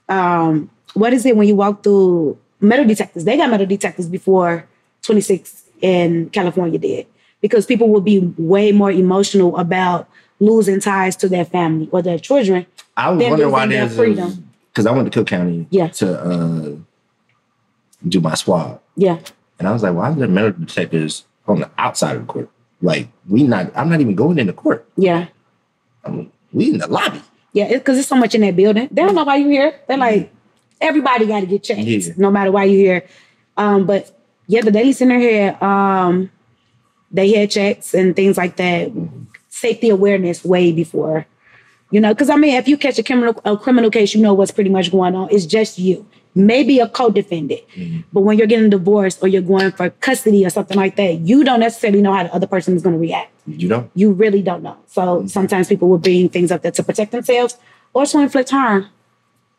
um, what is it when you walk through metal detectors? They got metal detectors before 26th and California did. Because people will be way more emotional about losing ties to their family or their children. I was wondering why there's freedom. Because I went to Cook County Yeah. to uh, do my swab, Yeah. and I was like, why is there medical detectors on the outside of the court? Like we not, I'm not even going into court. Yeah. I'm, we in the lobby. Yeah, because it's so much in that building. They don't know why you're here. They're like, everybody got to get checked, Yeah. no matter why you're here. Um, but yeah, the Daley Center had um, they had checks and things like that, safety awareness way before, you know. Because I mean, if you catch a criminal a criminal case, you know what's pretty much going on. It's just you, maybe a co-defendant. Mm-hmm. But when you're getting divorced or you're going for custody or something like that, you don't necessarily know how the other person is going to react You know, you really don't know. So mm-hmm. sometimes people will bring things up there to protect themselves or to inflict harm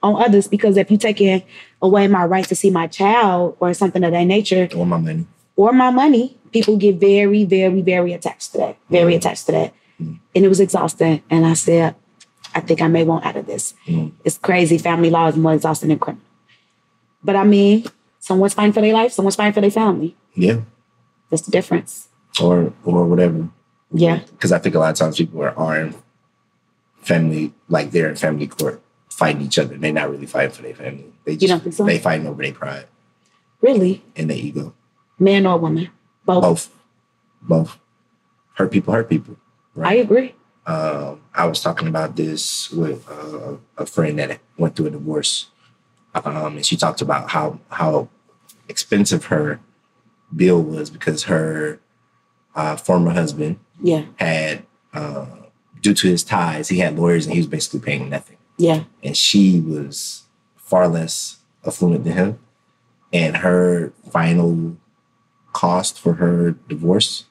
on others. Because if you taking away my right to see my child or something of that nature or my money. or my money, people get very, very, very attached to that. Very mm-hmm. attached to that. And it was exhausting. And I said, I think I may want out of this. Mhm. It's crazy. Family law is more exhausting than criminal. But I mean, someone's fighting for their life, someone's fighting for their family. Yeah, That's the difference. or or whatever. Yeah. Because I think a lot of times people are, in family, like they're in family court fighting each other. They're not really fighting for their family. They just don't think so? they fighting over their pride Really? and their ego. Man or woman? Both. Both, both. Hurt people hurt people. I agree. Um, I was talking about this with uh, a friend that went through a divorce, um, and she talked about how how expensive her bill was because her uh, former husband Yeah. had, uh, due to his ties, he had lawyers and he was basically paying nothing. Yeah. And she was far less affluent than him. And her final cost for her divorce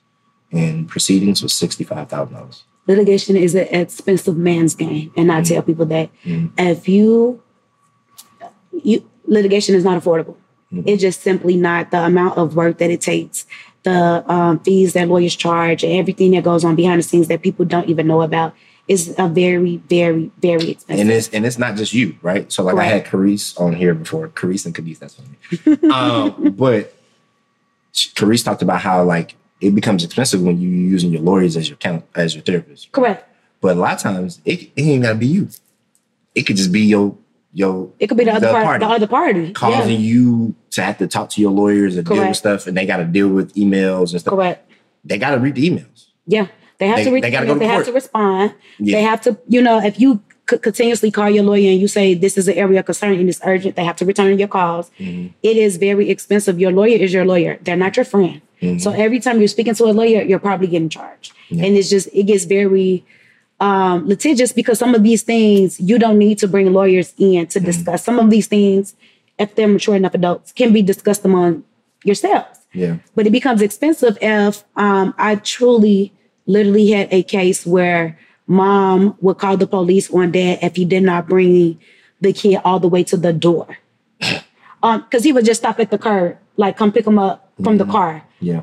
and proceedings was $65,000. Litigation is an expensive man's game and i tell people that if you you litigation is not affordable it's just simply not the amount of work that it takes the um, fees that lawyers charge and everything that goes on behind the scenes that people don't even know about is a very very very expensive And it's and it's not just you, right? So like I had Carice on here before. Carice and Cadiz, that's funny. [LAUGHS] um, but Carice talked about how like it becomes expensive when you're using your lawyers as your count as your therapist. correct But a lot of times it, it ain't gotta be you. It could just be your your it could be the other part the other party causing yeah. you to have to talk to your lawyers and deal with stuff, and they got to deal with emails and stuff. correct They got to read the emails. Yeah, they have They- to. Re- they gotta go to they have to respond. Yeah. They have to. You know, if you c- continuously call your lawyer and you say this is an area of concern and it's urgent, they have to return your calls. Mm-hmm. It is very expensive. Your lawyer is your lawyer. They're not your friend. Mm-hmm. So every time you're speaking to a lawyer, you're probably getting charged, and it's just it gets very um, litigious because some of these things you don't need to bring lawyers in to discuss. Some of these things, if they're mature enough adults, can be discussed among yourselves Yeah. but it becomes expensive if um, I truly literally had a case where mom would call the police on dad if he did not bring the kid all the way to the door. [LAUGHS] Um, because he would just stop at the curb, like come pick them up from the car. Yeah.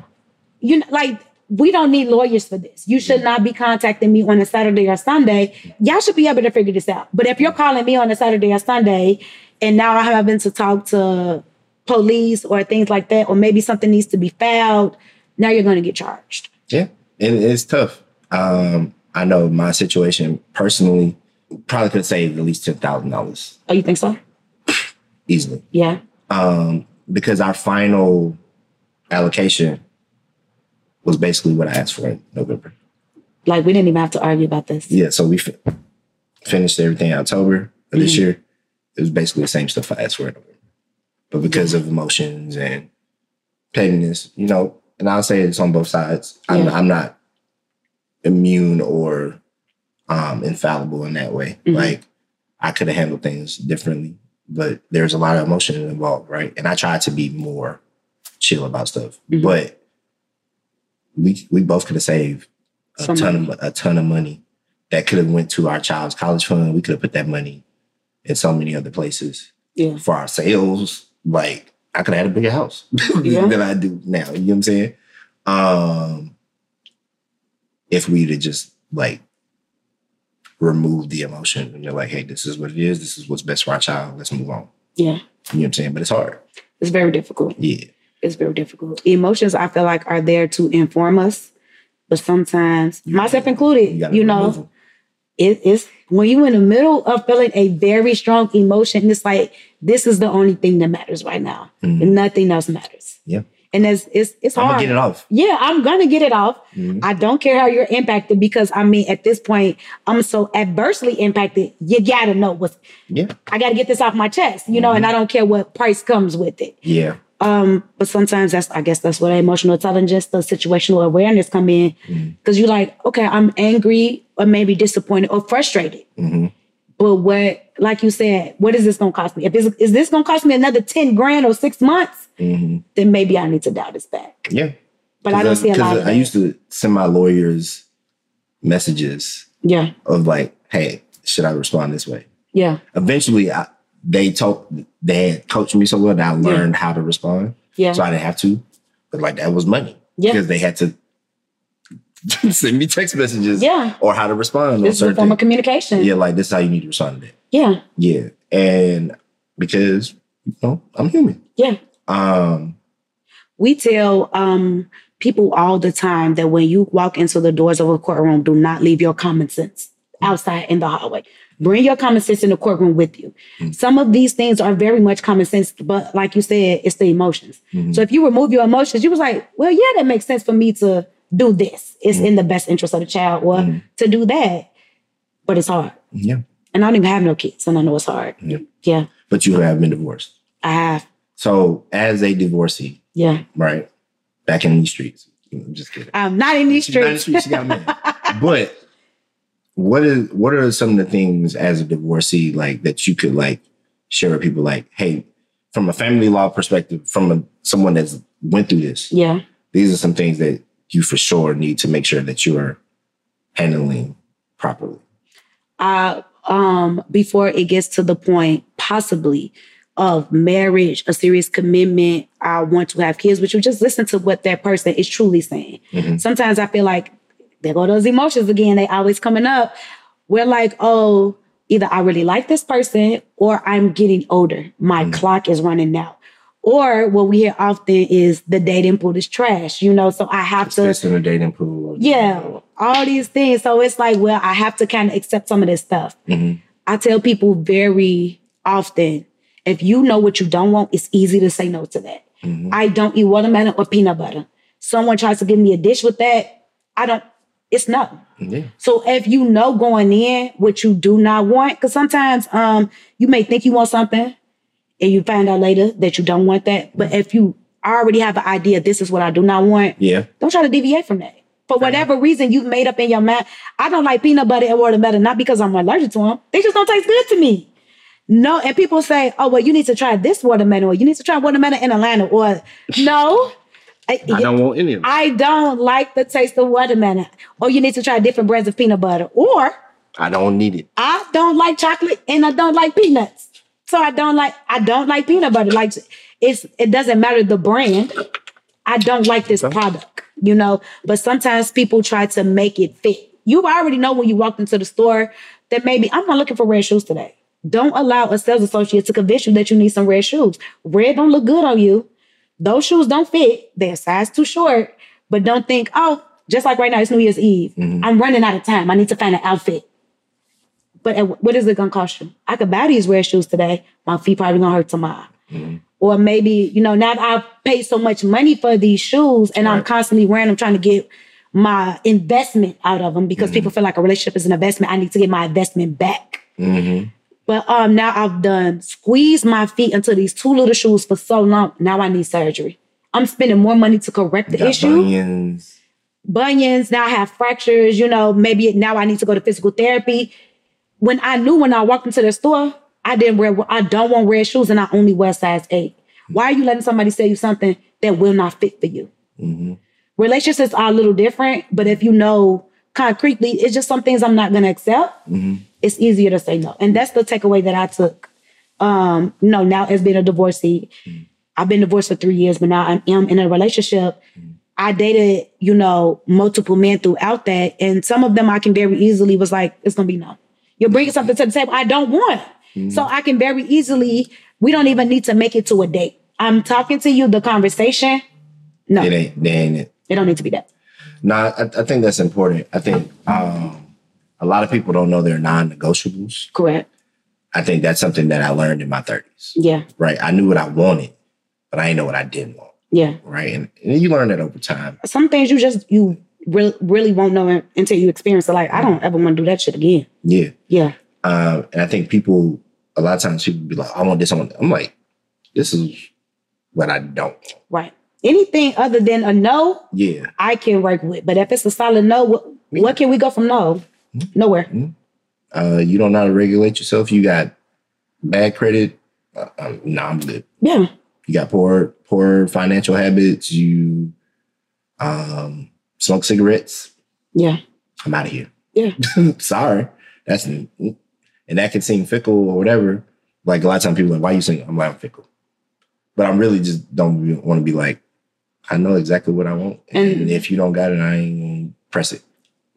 You know, like we don't need lawyers for this. You should not be contacting me on a Saturday or Sunday. Y'all should be able to figure this out. But if you're calling me on a Saturday or Sunday, and now I haven't to talk to police or things like that, or maybe something needs to be filed, now you're going to get charged. Yeah, and it's tough. Um, I know my situation personally probably could save at least ten thousand dollars Oh, you think so? easily Yeah. um, because our final allocation was basically what I asked for in November. Like we didn't even have to argue about this. Yeah, so we fi- finished everything in October of this year. It was basically the same stuff I asked for in November, but because of emotions and pettiness, you know, and I'll say it's on both sides. I'm, Yeah. I'm not immune or um, infallible in that way. Like I could have handled things differently, but there's a lot of emotion involved, right? And I tried to be more chill about stuff, but we we both could have saved a Some ton of a ton of money that could have went to our child's college fund. We could have put that money in so many other places Yeah. for our sales. Like I could have had a bigger house [LAUGHS] Yeah. than I do now. You know what I'm saying? Um, if we'd have just like removed the emotion and you're like, hey, this is what it is. This is what's best for our child. Let's move on. Yeah. You know what I'm saying? But it's hard. It's very difficult. Yeah. It's very difficult. Emotions, I feel like, are there to inform us, but sometimes, myself included, you remove know, it, it's when you're in the middle of feeling a very strong emotion, it's like this is the only thing that matters right now. And nothing else matters. Yeah. And it's it's it's Mm-hmm. I'm hard. gonna get it off. Yeah, I'm gonna get it off. Mhm. I don't care how you're impacted because I mean, at this point, I'm so adversely impacted. You gotta know what's. Yeah. I gotta get this off my chest, you know, and I don't care what price comes with it. Yeah. Um, but sometimes that's I guess that's where emotional intelligence, the situational awareness come in. Because you're like, okay, I'm angry or maybe disappointed or frustrated. But what, like you said, what is this gonna cost me? If it's, is this gonna cost me another 10 grand or six months, Mhm. then maybe I need to dial this back. Yeah. But I don't see a lot of I used to send my lawyers messages Yeah, of like, hey, should I respond this way? yeah, Eventually, I, they told they had coached me so well that I learned how to respond, yeah. so I didn't have to. But like that was money Yeah. because they had to [LAUGHS] send me text messages, Yeah. or how to respond on This is a form of communication. Yeah, like this is how you need to respond to that. yeah, Yeah, and because you know I'm human. yeah. Um, We tell um, people all the time that when you walk into the doors of a courtroom, do not leave your common sense outside in the hallway. Bring your common sense in the courtroom with you. Some of these things are very much common sense, but like you said, it's the emotions. So if you remove your emotions, you was like, well, yeah, that makes sense for me to do this. It's in the best interest of the child or Mhm. to do that. But it's hard. Yeah. And I don't even have no kids, and I know it's hard. Yeah. Yeah, But you have been divorced. I have. So as a divorcee, Yeah. right? Back in these streets. I'm just kidding. I'm not in these She's not in the streets. streets, she got [LAUGHS] but what is what are some of the things as a divorcee like that you could like share with people like, hey, from a family law perspective, from a, someone that's went through this, yeah. these are some things that you for sure need to make sure that you are handling properly. I um before it gets to the point possibly of marriage, a serious commitment, I want to have kids, but you just listen to what that person is truly saying. Mhm. Sometimes I feel like there go those emotions again. They always coming up. We're like, oh, either I really like this person or I'm getting older. My Mhm. clock is running out. Or what we hear often is the dating pool is trash, you know, so I have to in the dating pool. yeah, all these things. So it's like, well, I have to kind of accept some of this stuff. Mhm. I tell people very often, if you know what you don't want, it's easy to say no to that. Mhm. I don't eat watermelon or peanut butter. Someone tries to give me a dish with that, I don't, it's no. Yeah. So if you know going in what you do not want, because sometimes um you may think you want something and you find out later that you don't want that. But if you already have an idea, this is what I do not want, Yeah. don't try to deviate from that. For whatever reason you've made up in your mind, I don't like peanut butter and watermelon, not because I'm allergic to them. They just don't taste good to me. No, and people say, oh, well, you need to try this watermelon, or you need to try watermelon in Atlanta, or [LAUGHS] no. I, I don't want any of them. I don't like the taste of watermelon. Or you need to try different brands of peanut butter. Or I don't need it. I don't like chocolate and I don't like peanuts. So I don't like I don't like peanut butter. Like it's it doesn't matter the brand. I don't like this Okay. product, you know. But sometimes people try to make it fit. You already know when you walked into the store that maybe I'm not looking for red shoes today. Don't allow a sales associate to convince you that you need some red shoes. Red don't look good on you. Those shoes don't fit. They're size too short. But don't think, oh, just like right now, it's New Year's Eve. Mhm. I'm running out of time. I need to find an outfit. But what is it gonna cost you? I could buy these red shoes today. My feet probably gonna hurt tomorrow. Mhm. Or maybe, you know, now that I've paid so much money for these shoes and I'm constantly wearing them, trying to get my investment out of them because Mhm. people feel like a relationship is an investment. I need to get my investment back. hmm But um, now I've done squeezed my feet into these two little shoes for so long. Now I need surgery. I'm spending more money to correct the issue. bunions. Bunions. Now I have fractures. You know, maybe now I need to go to physical therapy. When I knew when I walked into the store, I didn't wear. I don't want red shoes, and I only wear size eight. Why are you letting somebody sell you something that will not fit for you? hmm Relationships are a little different, but if you know concretely, it's just some things I'm not going to accept hmm it's easier to say no. And that's the takeaway that I took. Um, you know, now as being a divorcee, I've been divorced for three years, but now I am in a relationship. I dated, you know, multiple men throughout that. And some of them I can very easily was like, it's gonna be no. You're bringing something to the table I don't want. So I can very easily, we don't even need to make it to a date. I'm talking to you, the conversation. No, It it, ain't. They ain't it. don't need to be that. No, I, I think that's important. I think um, a lot of people don't know their non-negotiables. Correct. I think that's something that I learned in my 30s. Yeah. Right. I knew what I wanted, but I didn't know what I didn't want. Yeah. Right. And, and you learn that over time. some things you just you re- really won't know until you experience it. Like I don't ever want to do that shit again. Yeah. Yeah, Um, and I think people, a lot of times people be like, I want this, I want that. I'm like, this is what I don't want. right. Anything other than a no, Yeah. I can work with. But if it's a solid no, what, Yeah. what can we go from no? Nowhere. Uh, you don't know how to regulate yourself. You got bad credit. Uh, um, no, I'm good. Yeah, You got poor, poor financial habits. You um, smoke cigarettes. yeah, I'm out of here. yeah. [LAUGHS] Sorry. That's and that can seem fickle or whatever. Like a lot of times people are like, why you saying I'm like I'm fickle? But I'm really just don't want to be like, I know exactly what I want. And, And- if you don't got it, I ain't gonna press it.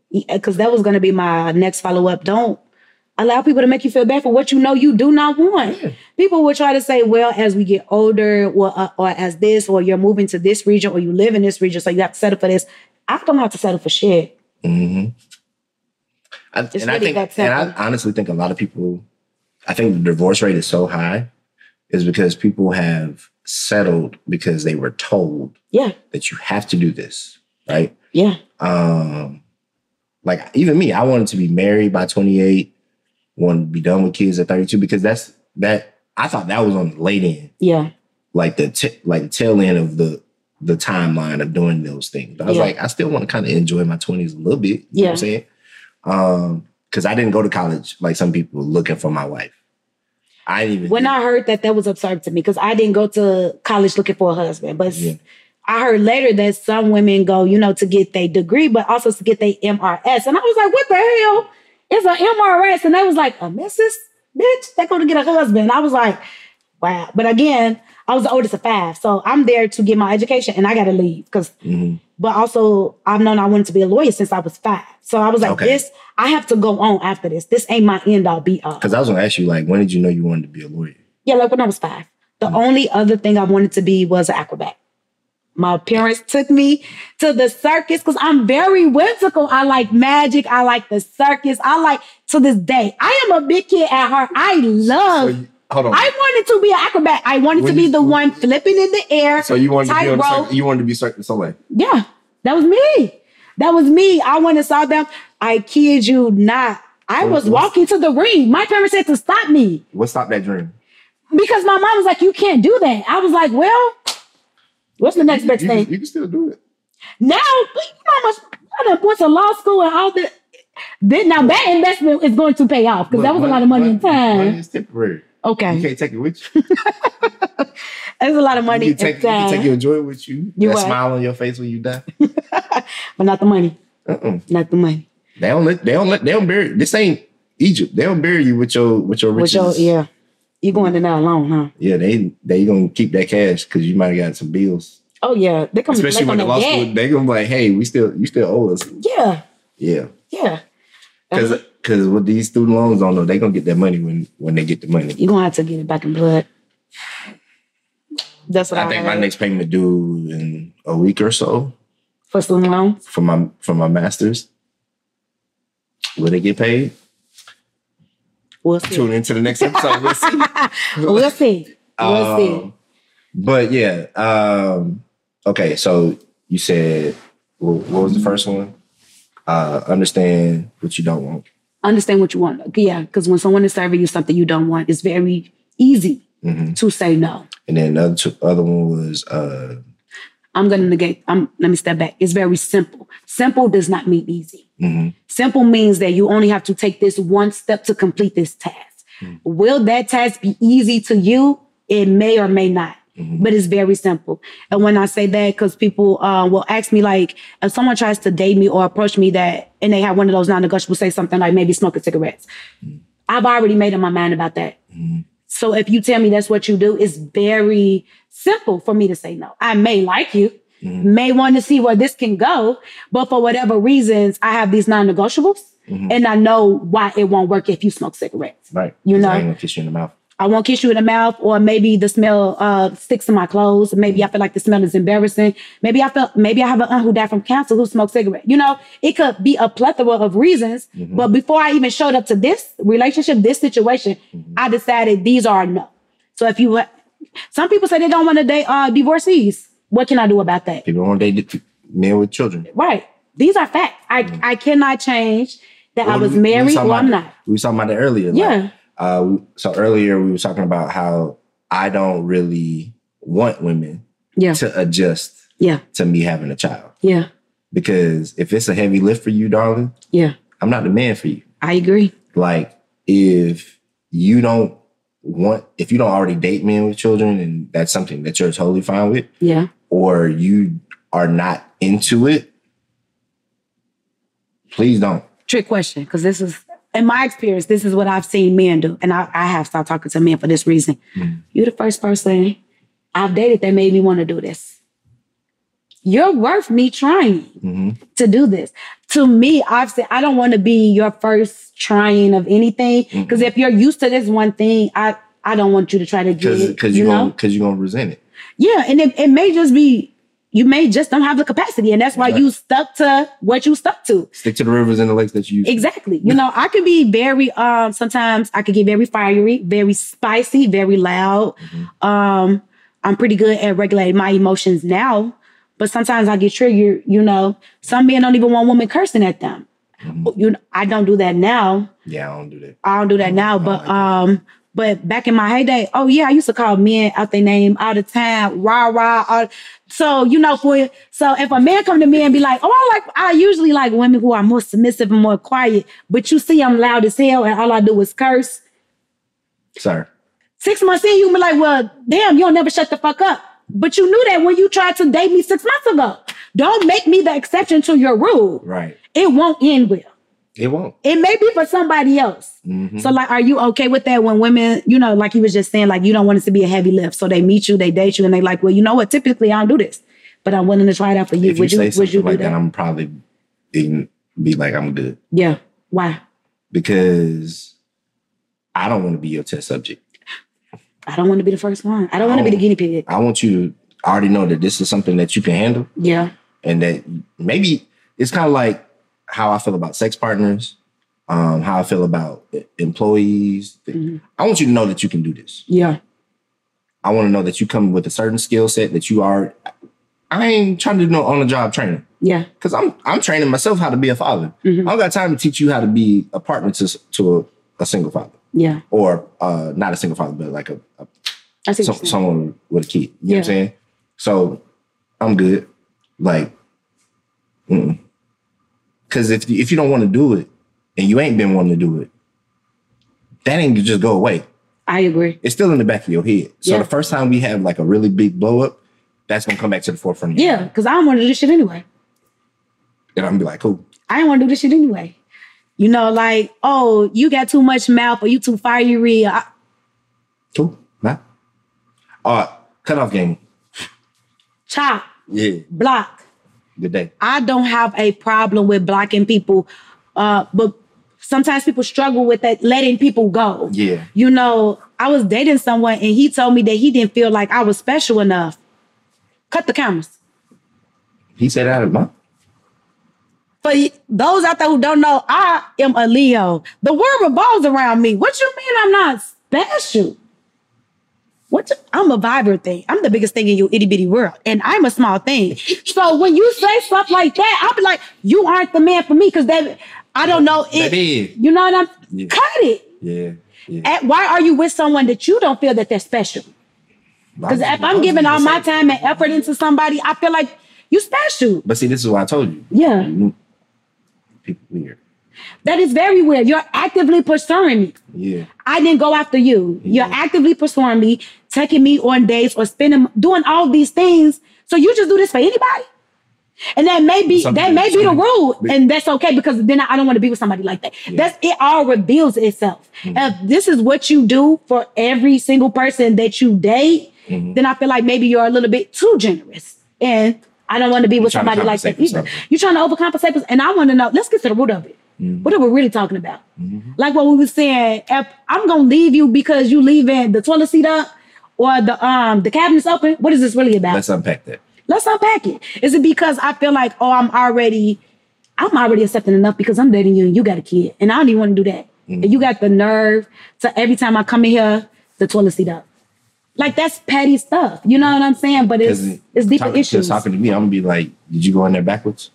Yeah, Because that was going to be my next follow up. Don't allow people to make you feel bad for what you know you do not want. Yeah. People will try to say, well, as we get older, or, uh, or as this, or you're moving to this region, or you live in this region, so you have to settle for this. I don't have to settle for shit. Mm-hmm. I, and It's I really think, and I honestly think a lot of people, I think the divorce rate is so high, is because people have settled because they were told Yeah, that you have to do this, right? Yeah. Um, like even me, I wanted to be married by 28, wanted to be done with kids at 32 because that's that. I thought that was on the late end, Yeah. like the t- like the tail end of the the timeline of doing those things. But I was Yeah. like, I still want to kind of enjoy my 20s a little bit. You know what Yeah. I'm saying? Um, because I didn't go to college like some people looking for my wife. I didn't even When I heard that, that was absurd to me because I didn't go to college looking for a husband. But Yeah. I heard later that some women go, you know, to get their degree, but also to get their MRS. And I was like, what the hell? It's an MRS. And they was like, a missus? Bitch, they going to get a husband. And I was like, wow. But again, I was the oldest of five. So I'm there to get my education and I got to leave because Mhm. but also I've known I wanted to be a lawyer since I was five. So I was like, Okay. this, I have to go on after this. This ain't my end all be all. Because I was gonna ask you, like, when did you know you wanted to be a lawyer? Yeah, like when I was five. The only other thing I wanted to be was an acrobat. My parents took me to the circus because I'm very whimsical. I like magic. I like the circus. I like to this day. I am a big kid at heart. I love. So you- hold on. I wanted to be an acrobat. I wanted When to be you- the one flipping in the air. so you wanted to be on the tightrope. you wanted to be Cirque du Soleil. Yeah, that was me. That was me. I went and saw them. I kid you not. I was walking to the ring. My parents said to stop me What stopped that dream? because my mom was like, "You can't do that." I was like, "Well, what's the next best You, thing?" you can still do it. Now, you know much I done went to law school and all that. Then now that investment is going to pay off because that was a lot of money and Money time. is temporary. You can't take it with you. [LAUGHS] that's a lot of money You can take, you can take your joy with you. You that what? smile on your face when you die. [LAUGHS] but not the money. Uh-uh. Not the money. They don't let. They don't let. They don't bury. This ain't Egypt. They don't bury you with your with your With riches. your yeah, you going in there alone, huh? Yeah, they they gonna keep that cash because you might have got some bills. Oh yeah, they come Especially when the law school, they gonna be like, hey, we still you still owe us. Yeah, Yeah, yeah. because because with these student loans on them, they gonna get that money when when they get the money. You're gonna have to get it back in blood. That's what I, I think my next payment due in a week or so for student loans. for my for my masters. Will they get paid? We'll see. Tune into the next episode. We'll see. [LAUGHS] We'll see. We'll see. Um, But yeah, um, okay. So you said what, what was the first one? Uh, understand what you don't want. Understand what you want. Yeah, because when someone is serving you something you don't want, it's very easy Mhm. to say no. And then the other, two, other one was uh, I'm gonna negate. I'm let me step back. It's very simple. Simple does not mean easy. mhm. Simple means that you only have to take this one step to complete this task. Will that task be easy to you? It may or may not, Mm-hmm. but it's very simple. And when I say that, because people uh, will ask me, like, if someone tries to date me or approach me that, and they have one of those non negotiables, say something like maybe smoking cigarettes. Mm-hmm. I've already made up my mind about that. Mm-hmm. So if you tell me that's what you do, it's very simple for me to say no. I may like you, may want to see where this can go, but for whatever reasons, I have these non-negotiables, and I know why it won't work if you smoke cigarettes. right. You know. I ain't gonna kiss you in the mouth. I won't kiss you in the mouth, or maybe the smell uh, sticks to my clothes. Maybe I feel like the smell is embarrassing. Maybe I feel maybe I have an aunt who died from cancer who smoked cigarette. You know, it could be a plethora of reasons. But before I even showed up to this relationship, this situation, I decided these are no. So if you, some people say they don't want to date uh, divorcees. What can I do about that? People want to date men with children. Right. These are facts. I, I cannot change that I was we- we married talking or I'm not. We were talking about it earlier. like, Yeah. Uh, so earlier we were talking about how I don't really want women Yeah. to adjust Yeah. to me having a child Yeah. because if it's a heavy lift for you, darling, Yeah. I'm not the man for you. I agree. Like if you don't want, if you don't already date men with children, and that's something that you're totally fine with, Yeah. or you are not into it, please don't. trick question because this is in my experience this is what i've seen men do. And i, I have stopped talking to men for this reason. You're the first person i've dated that made me want to do this. You're worth me trying Mhm. to do this. To me i've said i don't want to be your first trying of anything. Because if you're used to this one thing i i don't want you to try to get Because it because you you're know? gonna because you're gonna resent it. yeah, and it, it may just be you may just don't have the capacity, and that's why you stuck to what you stuck to. Stick to the rivers and the lakes that you use. Exactly. You know, I can be very um sometimes I could get very fiery, very spicy, very loud. Um I'm pretty good at regulating my emotions now, But sometimes I get triggered, you know. Some men don't even want women cursing at them. You know, I don't do that now. Yeah, I don't do that. I don't do that now, don't but like that. But back in my heyday, oh yeah, I used to call men out their name all the time, rah rah. All, so you know, for so if a man come to me and be like, oh, I like, I usually like women who are more submissive and more quiet, but you see, I'm loud as hell, and all I do is curse. Sir. Six months in, you be like, well, damn, you don't never shut the fuck up. But you knew that when you tried to date me six months ago. Don't make me the exception to your rule. Right. It won't end well. It won't. It may be for somebody else. Mhm. So, like, are you okay with that when women, you know, like you was just saying, like, you don't want it to be a heavy lift. So they meet you, they date you, and they like, well, you know what? Typically, I don't do this, but I'm willing to try it out for you. if you would you? say Would something you do like that? that, I'm probably be, be like, I'm good. yeah. Why? Because I don't want to be your test subject. I don't want to be the first one. I don't want to be Oh. the guinea pig. I want you to already know that this is something that you can handle Yeah. and that maybe it's kind of like how I feel about sex partners, um, how I feel about employees. Mm-hmm. I want you to know that you can do this. Yeah. I want to know that you come with a certain skill set that you are. I ain't trying to do no on the job training Yeah. because I'm I'm training myself how to be a father. Mm-hmm. I don't got time to teach you how to be a partner to to a, a single father Yeah. or uh, not a single father, but like a, a I so, what you're saying. someone with a kid. You know what Yeah. I'm saying? So I'm good. Like, because if you- if you don't want to do it and you ain't been wanting to do it, that ain't gonna just go away. I agree. It's still in the back of your head. So Yeah. the first time we have like a really big blow up, that's gonna come back to the forefront. Yeah, because I don't want to do this shit anyway. and I'm gonna be like, cool. I didn't want to do this shit anyway. You know, like, oh, you got too much mouth or you too fiery. I, Cool. Nah. Uh, cutoff game. chop, Yeah. block. Good day. I don't have a problem with blocking people, uh, but sometimes people struggle with that letting people go. Yeah. You know, I was dating someone and he told me that he didn't feel like I was special enough. Cut the cameras. He said that of my For those out there who don't know, I am a Leo. The world revolves around me. What you mean I'm not special? What I'm a vibrant thing. I'm the biggest thing in your itty bitty world, and I'm a small thing. so when you say stuff like that, I'll be like, "You aren't the man for me," because that I don't know. It. You know what I'm? Yeah. Cut it. Yeah. Yeah. And why are you with someone that you don't feel that they're special? Because if I'm giving all my time and effort into somebody, I feel like you special. But see, this is what I told you. Yeah. People weird. That is very weird. You're actively pursuing me. Yeah. I didn't go after you. You're actively pursuing me, taking me on dates or spending, doing all these things. So you just do this for anybody? And that may be that may be the rule, and that's okay because then I don't want to be with somebody like that. That's it. All reveals itself. Mm-hmm. If this is what you do for every single person that you date, Mm-hmm. then I feel like maybe you're a little bit too generous, and I don't want to be with trying to somebody like that either. You're trying to overcompensate, for- and I want to know. Let's get to the root of it. Mm-hmm. What are we really talking about? Like what we were saying, if I'm gonna leave you because you leaving the toilet seat up or the um the cabinets open. What is this really about? Let's unpack that. Let's unpack it. Is it because I feel like, oh, I'm already, I'm already accepting enough because I'm dating you and you got a kid, and I don't even want to do that. Mm. And you got the nerve to every time I come in here, the toilet seat up. Like that's petty stuff. You know what I'm saying? But it's it's deeper talking, issues. talking to me, I'm gonna be like, "Did you go in there backwards?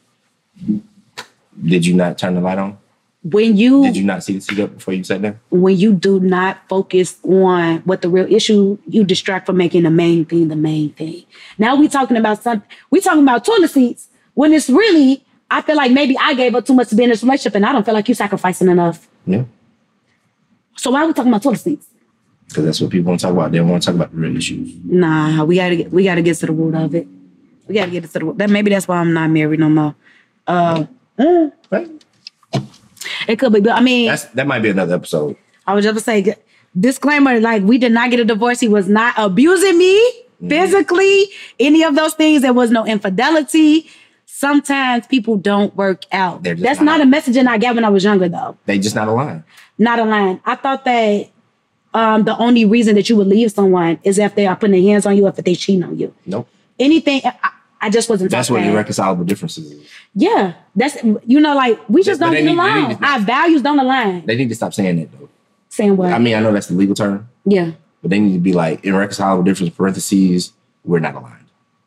Did you not turn the light on? When you Did you not see the seat up before you sat down?" when you do not focus on what the real issue, you distract from making the main thing the main thing. Now we talking about something. we talking about toilet seats when it's really, I feel like maybe I gave up too much to be in this relationship and I don't feel like you sacrificing enough. Yeah, So why are we talking about toilet seats? because that's what people want to talk about. They want to talk about the real issues. Nah, we gotta get we gotta get to the root of it. We gotta get to the root. That maybe that's why I'm not married no more. Uh, mm, Right? It could be, but I mean, That's that might be another episode. I was just gonna say disclaimer, like we did not get a divorce. He was not abusing me Mm-hmm. physically, any of those things. There was no infidelity. Sometimes people don't work out. They're just That's not- not a messaging I got when I was younger, though. They just not aligned. Not aligned. I thought that um, the only reason that you would leave someone is if they are putting their hands on you, if they cheat on you. Nope. Anything. I, I just wasn't. That's taught what that. irreconcilable differences is. Yeah, that's you know, like we just But don't they get need- need Our values don't align. They need to stop saying that though. Saying what? I mean, I know that's the legal term, yeah. but they need to be like irreconcilable difference parentheses. We're not aligned.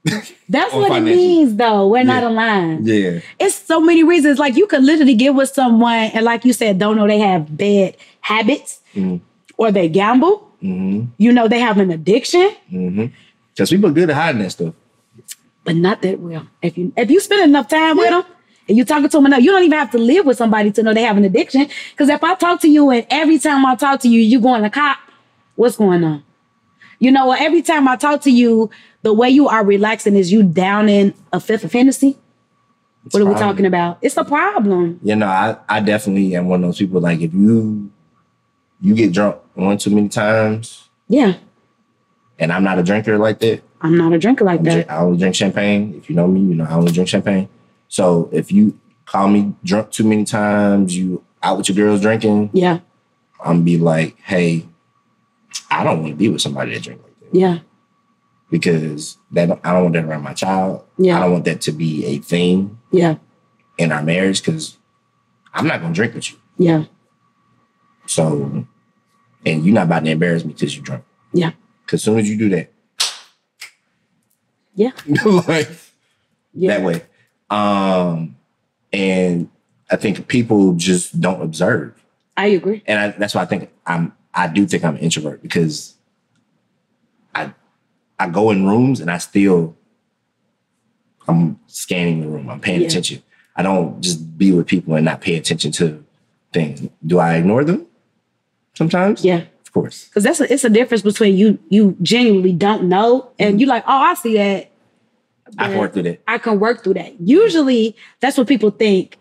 [LAUGHS] That's Or what it means, though. We're not aligned. Yeah. It's so many reasons. Like you could literally get with someone, and like you said, don't know they have bad habits Mhm. or they gamble. Mm-hmm. You know, they have an addiction, Mm-hmm. Because people are good at hiding that stuff. But not that well. If you if you spend enough time with them and you talking to them enough, you don't even have to live with somebody to know they have an addiction. Because if I talk to you and every time I talk to you, you going to cop, what's going on? You know, every time I talk to you, the way you are relaxing is you down in a fifth of Hennessy. What are we talking about? It's a problem. You know, I, I definitely am one of those people. Like, if you you get drunk one too many times, Yeah, and I'm not a drinker like that. I'm not a drinker like that. I only drink champagne. If you know me, you know I only drink champagne. So if you call me drunk too many times, you out with your girls drinking, Yeah, I'm be like, hey, I don't want to be with somebody that drink like that yeah, because that I don't want that around my child. Yeah. I don't want that to be a thing yeah, in our marriage because I'm not gonna drink with you. yeah, So, and you're not about to embarrass me because you're drunk. yeah, Because soon as you do that, yeah, [LAUGHS] like yeah. that way. Um, and I think people just don't observe, I agree. and I, that's why I think I'm. I do think I'm an introvert because I I go in rooms and I still I'm scanning the room. I'm paying Yeah. attention. I don't just be with people and not pay attention to things. Do I ignore them? Sometimes, Yeah. of course. Cause that's a, it's a difference between you you genuinely don't know and you like, oh, I see that. I can work through that. I can work through that. Usually that's what people think.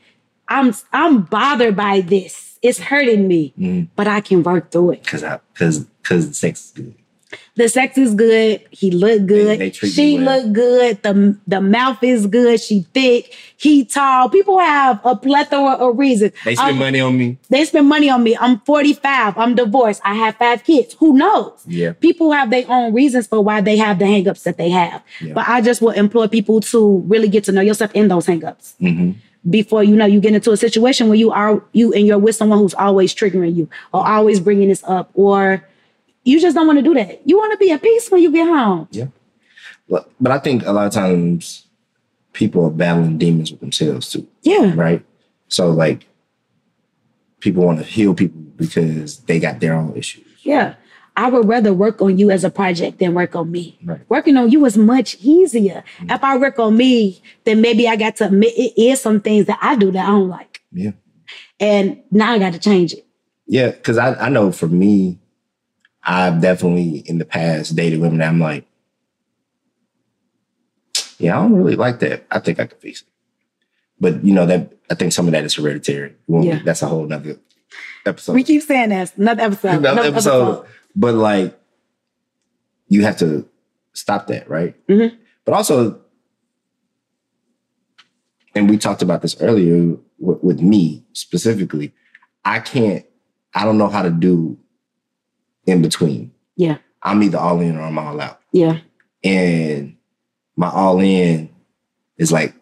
I'm I'm bothered by this. It's hurting me, Mhm. but I can work through it. Cause I cause cause the sex is good. The sex is good. He look good. they treat she well. look good. The the mouth is good. She thick. He tall. People have a plethora of reasons. They spend Um, money on me. They spend money on me. I'm 45. I'm divorced. I have five kids. Who knows? Yeah. People have their own reasons for why they have the hangups that they have. Yeah. But I just will employ people to really get to know yourself in those hangups hmm before you know you get into a situation where you are you and you're with someone who's always triggering you or always bringing this up or you just don't want to do that. You want to be at peace when you get home. Yeah. But, but I think a lot of times people are battling demons with themselves too, Yeah. right? So like people want to heal people because they got their own issues. Yeah. I would rather work on you as a project than work on me. Right. Working on you is much easier. Mm-hmm. If I work on me, then maybe I got to admit it is some things that I do that I don't like. Yeah. And now I got to change it. Yeah. Cause I, I know for me, I've definitely in the past dated women I'm like, yeah, I don't really like that. I think I could fix it. But you know, that I think some of that is hereditary. Yeah. That's a whole nother episode. We keep saying that. Another episode. another episode. But like, you have to stop that, right? Mhm. But also, and we talked about this earlier with, with me specifically. I can't. I don't know how to do in between. Yeah. I'm either all in or I'm all out, Yeah. and my all in is like,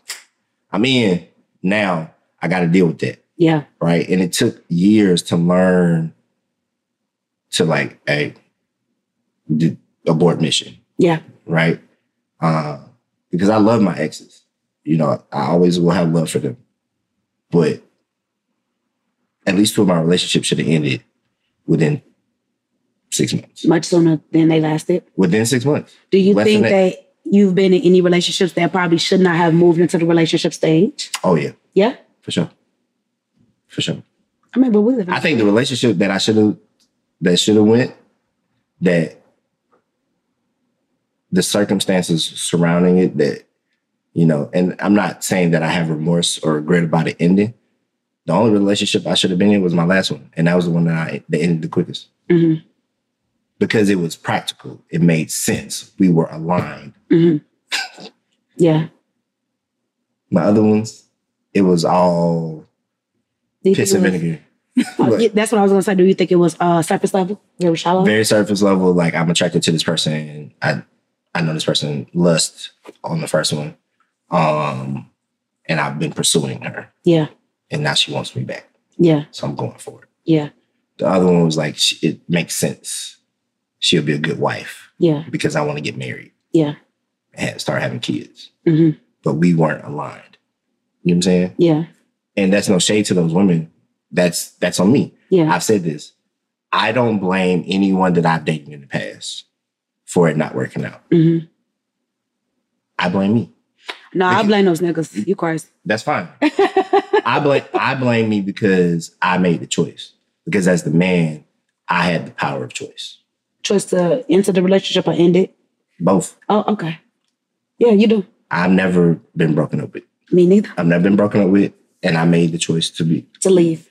I'm in now. I got to deal with that Yeah. right? And it took years to learn to like, hey, abort mission, Yeah. right? Uh, because I love my exes. You know, I always will have love for them, but at least two of my relationships should have ended within six months. Much sooner than they lasted. Within six months. Do you Less think that. you've been in any relationships that probably should not have moved into the relationship stage? Oh yeah, Yeah. for sure, for sure. I mean, but we live I think the relationship that I should have that should have went that the circumstances surrounding it that you know and I'm not saying that I have remorse or regret about it ending. The only relationship I should have been in was my last one, and that was the one that I that ended the quickest Mhm. Because it was practical. It made sense. We were aligned. Yeah. My other ones, it was all you piss and was- vinegar. [LAUGHS] Oh, yeah, that's what I was gonna say. Do you think it was uh surface level? Very shallow? very surface level. Like I'm attracted to this person. I I know this person lust on the first one, um, and I've been pursuing her, yeah. and now she wants me back, Yeah. so I'm going for it. Yeah. The other one was like it makes sense. She'll be a good wife Yeah. because I want to get married, Yeah. and start having kids. Mhm. But we weren't aligned. You know what I'm saying? Yeah. And that's no shade to those women. That's that's on me. Yeah. I've said this. I don't blame anyone that I've dated in the past for it not working out. hmm I blame me. No, I blame those niggas. You crazy. That's fine. [LAUGHS] I blame I blame me because I made the choice. Because as the man, I had the power of choice. Choice to enter the relationship or end it. Both. Oh, okay. Yeah, you do. I've never been broken up with. Me neither. I've never been broken up with, and I made the choice to be. To leave.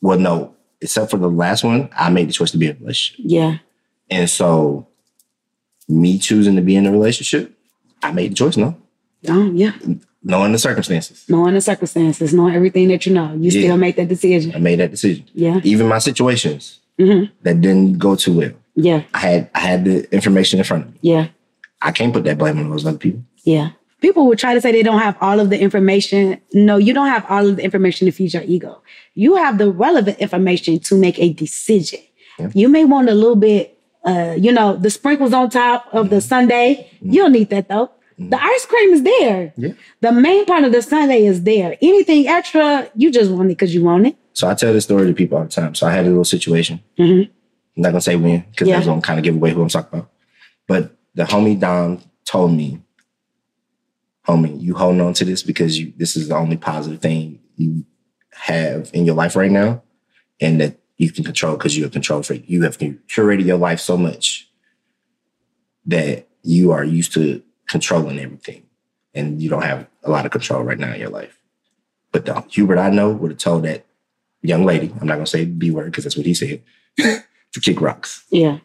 Well, no, except for the last one, I made the choice to be in a relationship. Yeah. And so, me choosing to be in a relationship, I made the choice. No, Oh, yeah. knowing the circumstances, Knowing the circumstances, knowing everything that you know, you Yeah. still make that decision. I made that decision. Yeah. Even my situations hmm that didn't go too well, Yeah. I had I had the information in front of me. Yeah. I can't put that blame on those other people. Yeah. People would try to say they don't have all of the information. No, you don't have all of the information to feed your ego. You have the relevant information to make a decision. Yeah. You may want a little bit, uh, you know, the sprinkles on top of the sundae. You don't need that though. The ice cream is there. Yeah. The main part of the sundae is there. Anything extra, you just want it because you want it. So I tell this story to people all the time. So I had a little situation. Mhm. I'm not gonna say when because Yeah. that's gonna kind of give away who I'm talking about. But the homie Dom told me, "Homie, you holding on to this because you this is the only positive thing you have in your life right now, and that you can control because you're a control freak. You have curated your life so much that you are used to controlling everything, and you don't have a lot of control right now in your life. But the Hubert I know would have told that young lady, I'm not gonna say B word because that's what he said, to kick rocks. Yeah.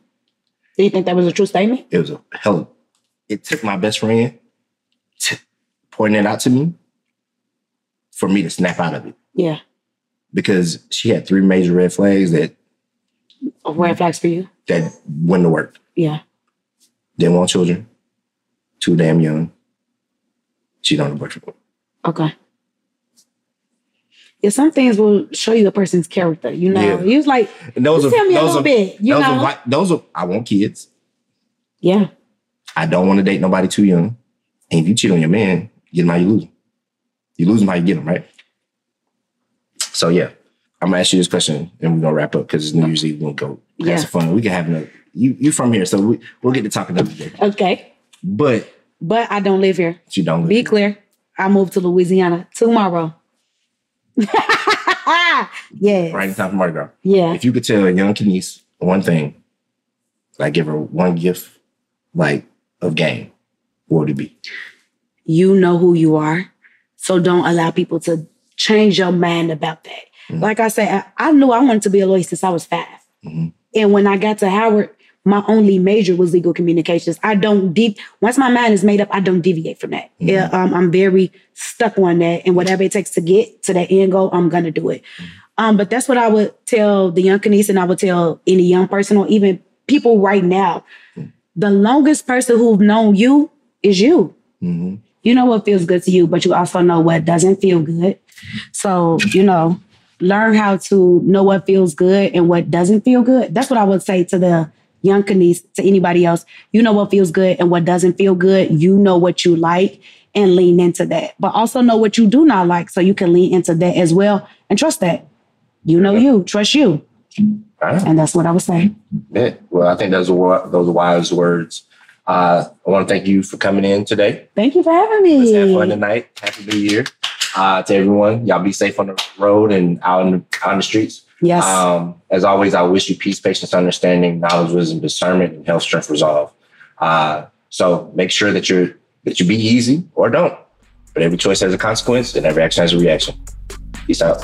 Do you think that was a true statement? It was a hell of, it took my best friend to pointing it out to me for me to snap out of it. Yeah. Because she had three major red flags that Red flags for you? that wouldn't have worked. Yeah. Didn't want children, too damn young. She don't have a boyfriend. Okay. Yeah, some things will show you a person's character. You know, Yeah. you was like, And those are tell me a those little are, bit, you those know? are those are I want kids. yeah, I don't want to date nobody too young. And if you cheat on your man, get him how you lose him. You lose him how you get him, right? So yeah, I'm gonna ask you this question and we're gonna wrap up because it's New Year's Eve. Gonna go have Yeah. some fun. We can have another you you from here, so we, we'll get to talk another day. okay. But But I don't live here. you don't Be here. clear. I move to Louisiana tomorrow. [LAUGHS] yes. right in time for Mardi Gras. Yeah. If you could tell a young Kenese one thing, like give her one gift, like of game, what would it be? You know who you are. So don't allow people to change your mind about that. Mhm. Like I said, I, I knew I wanted to be a lawyer since I was 5 Mhm. And when I got to Howard, my only major was legal communications. I don't deep once my mind is made up, I don't deviate from that. Yeah, um, I'm very stuck on that, and whatever it takes to get to that end goal, I'm gonna do it. Um, but that's what I would tell the young Kenese, and I would tell any young person or even people right now. The longest person who've known you is you. Mm-hmm. You know what feels good to you, but you also know what doesn't feel good. So, you know, learn how to know what feels good and what doesn't feel good. That's what I would say to the young Kenese, to anybody else. You know what feels good and what doesn't feel good. You know what you like and lean into that. But also know what you do not like so you can lean into that as well and trust that. You know you, trust you. Right. And that's what I was saying. Yeah. Well, I think those are those wise words. Uh, I want to thank you for coming in today. Thank you for having me. Let's have fun tonight. Happy New Year uh, to everyone. Y'all be safe on the road and out in the, out in the streets. Yes. Um, as always, I wish you peace, patience, understanding, knowledge, wisdom, discernment, and health, strength, resolve. Uh, so make sure that you're that you be easy or don't. But every choice has a consequence, and every action has a reaction. Peace out.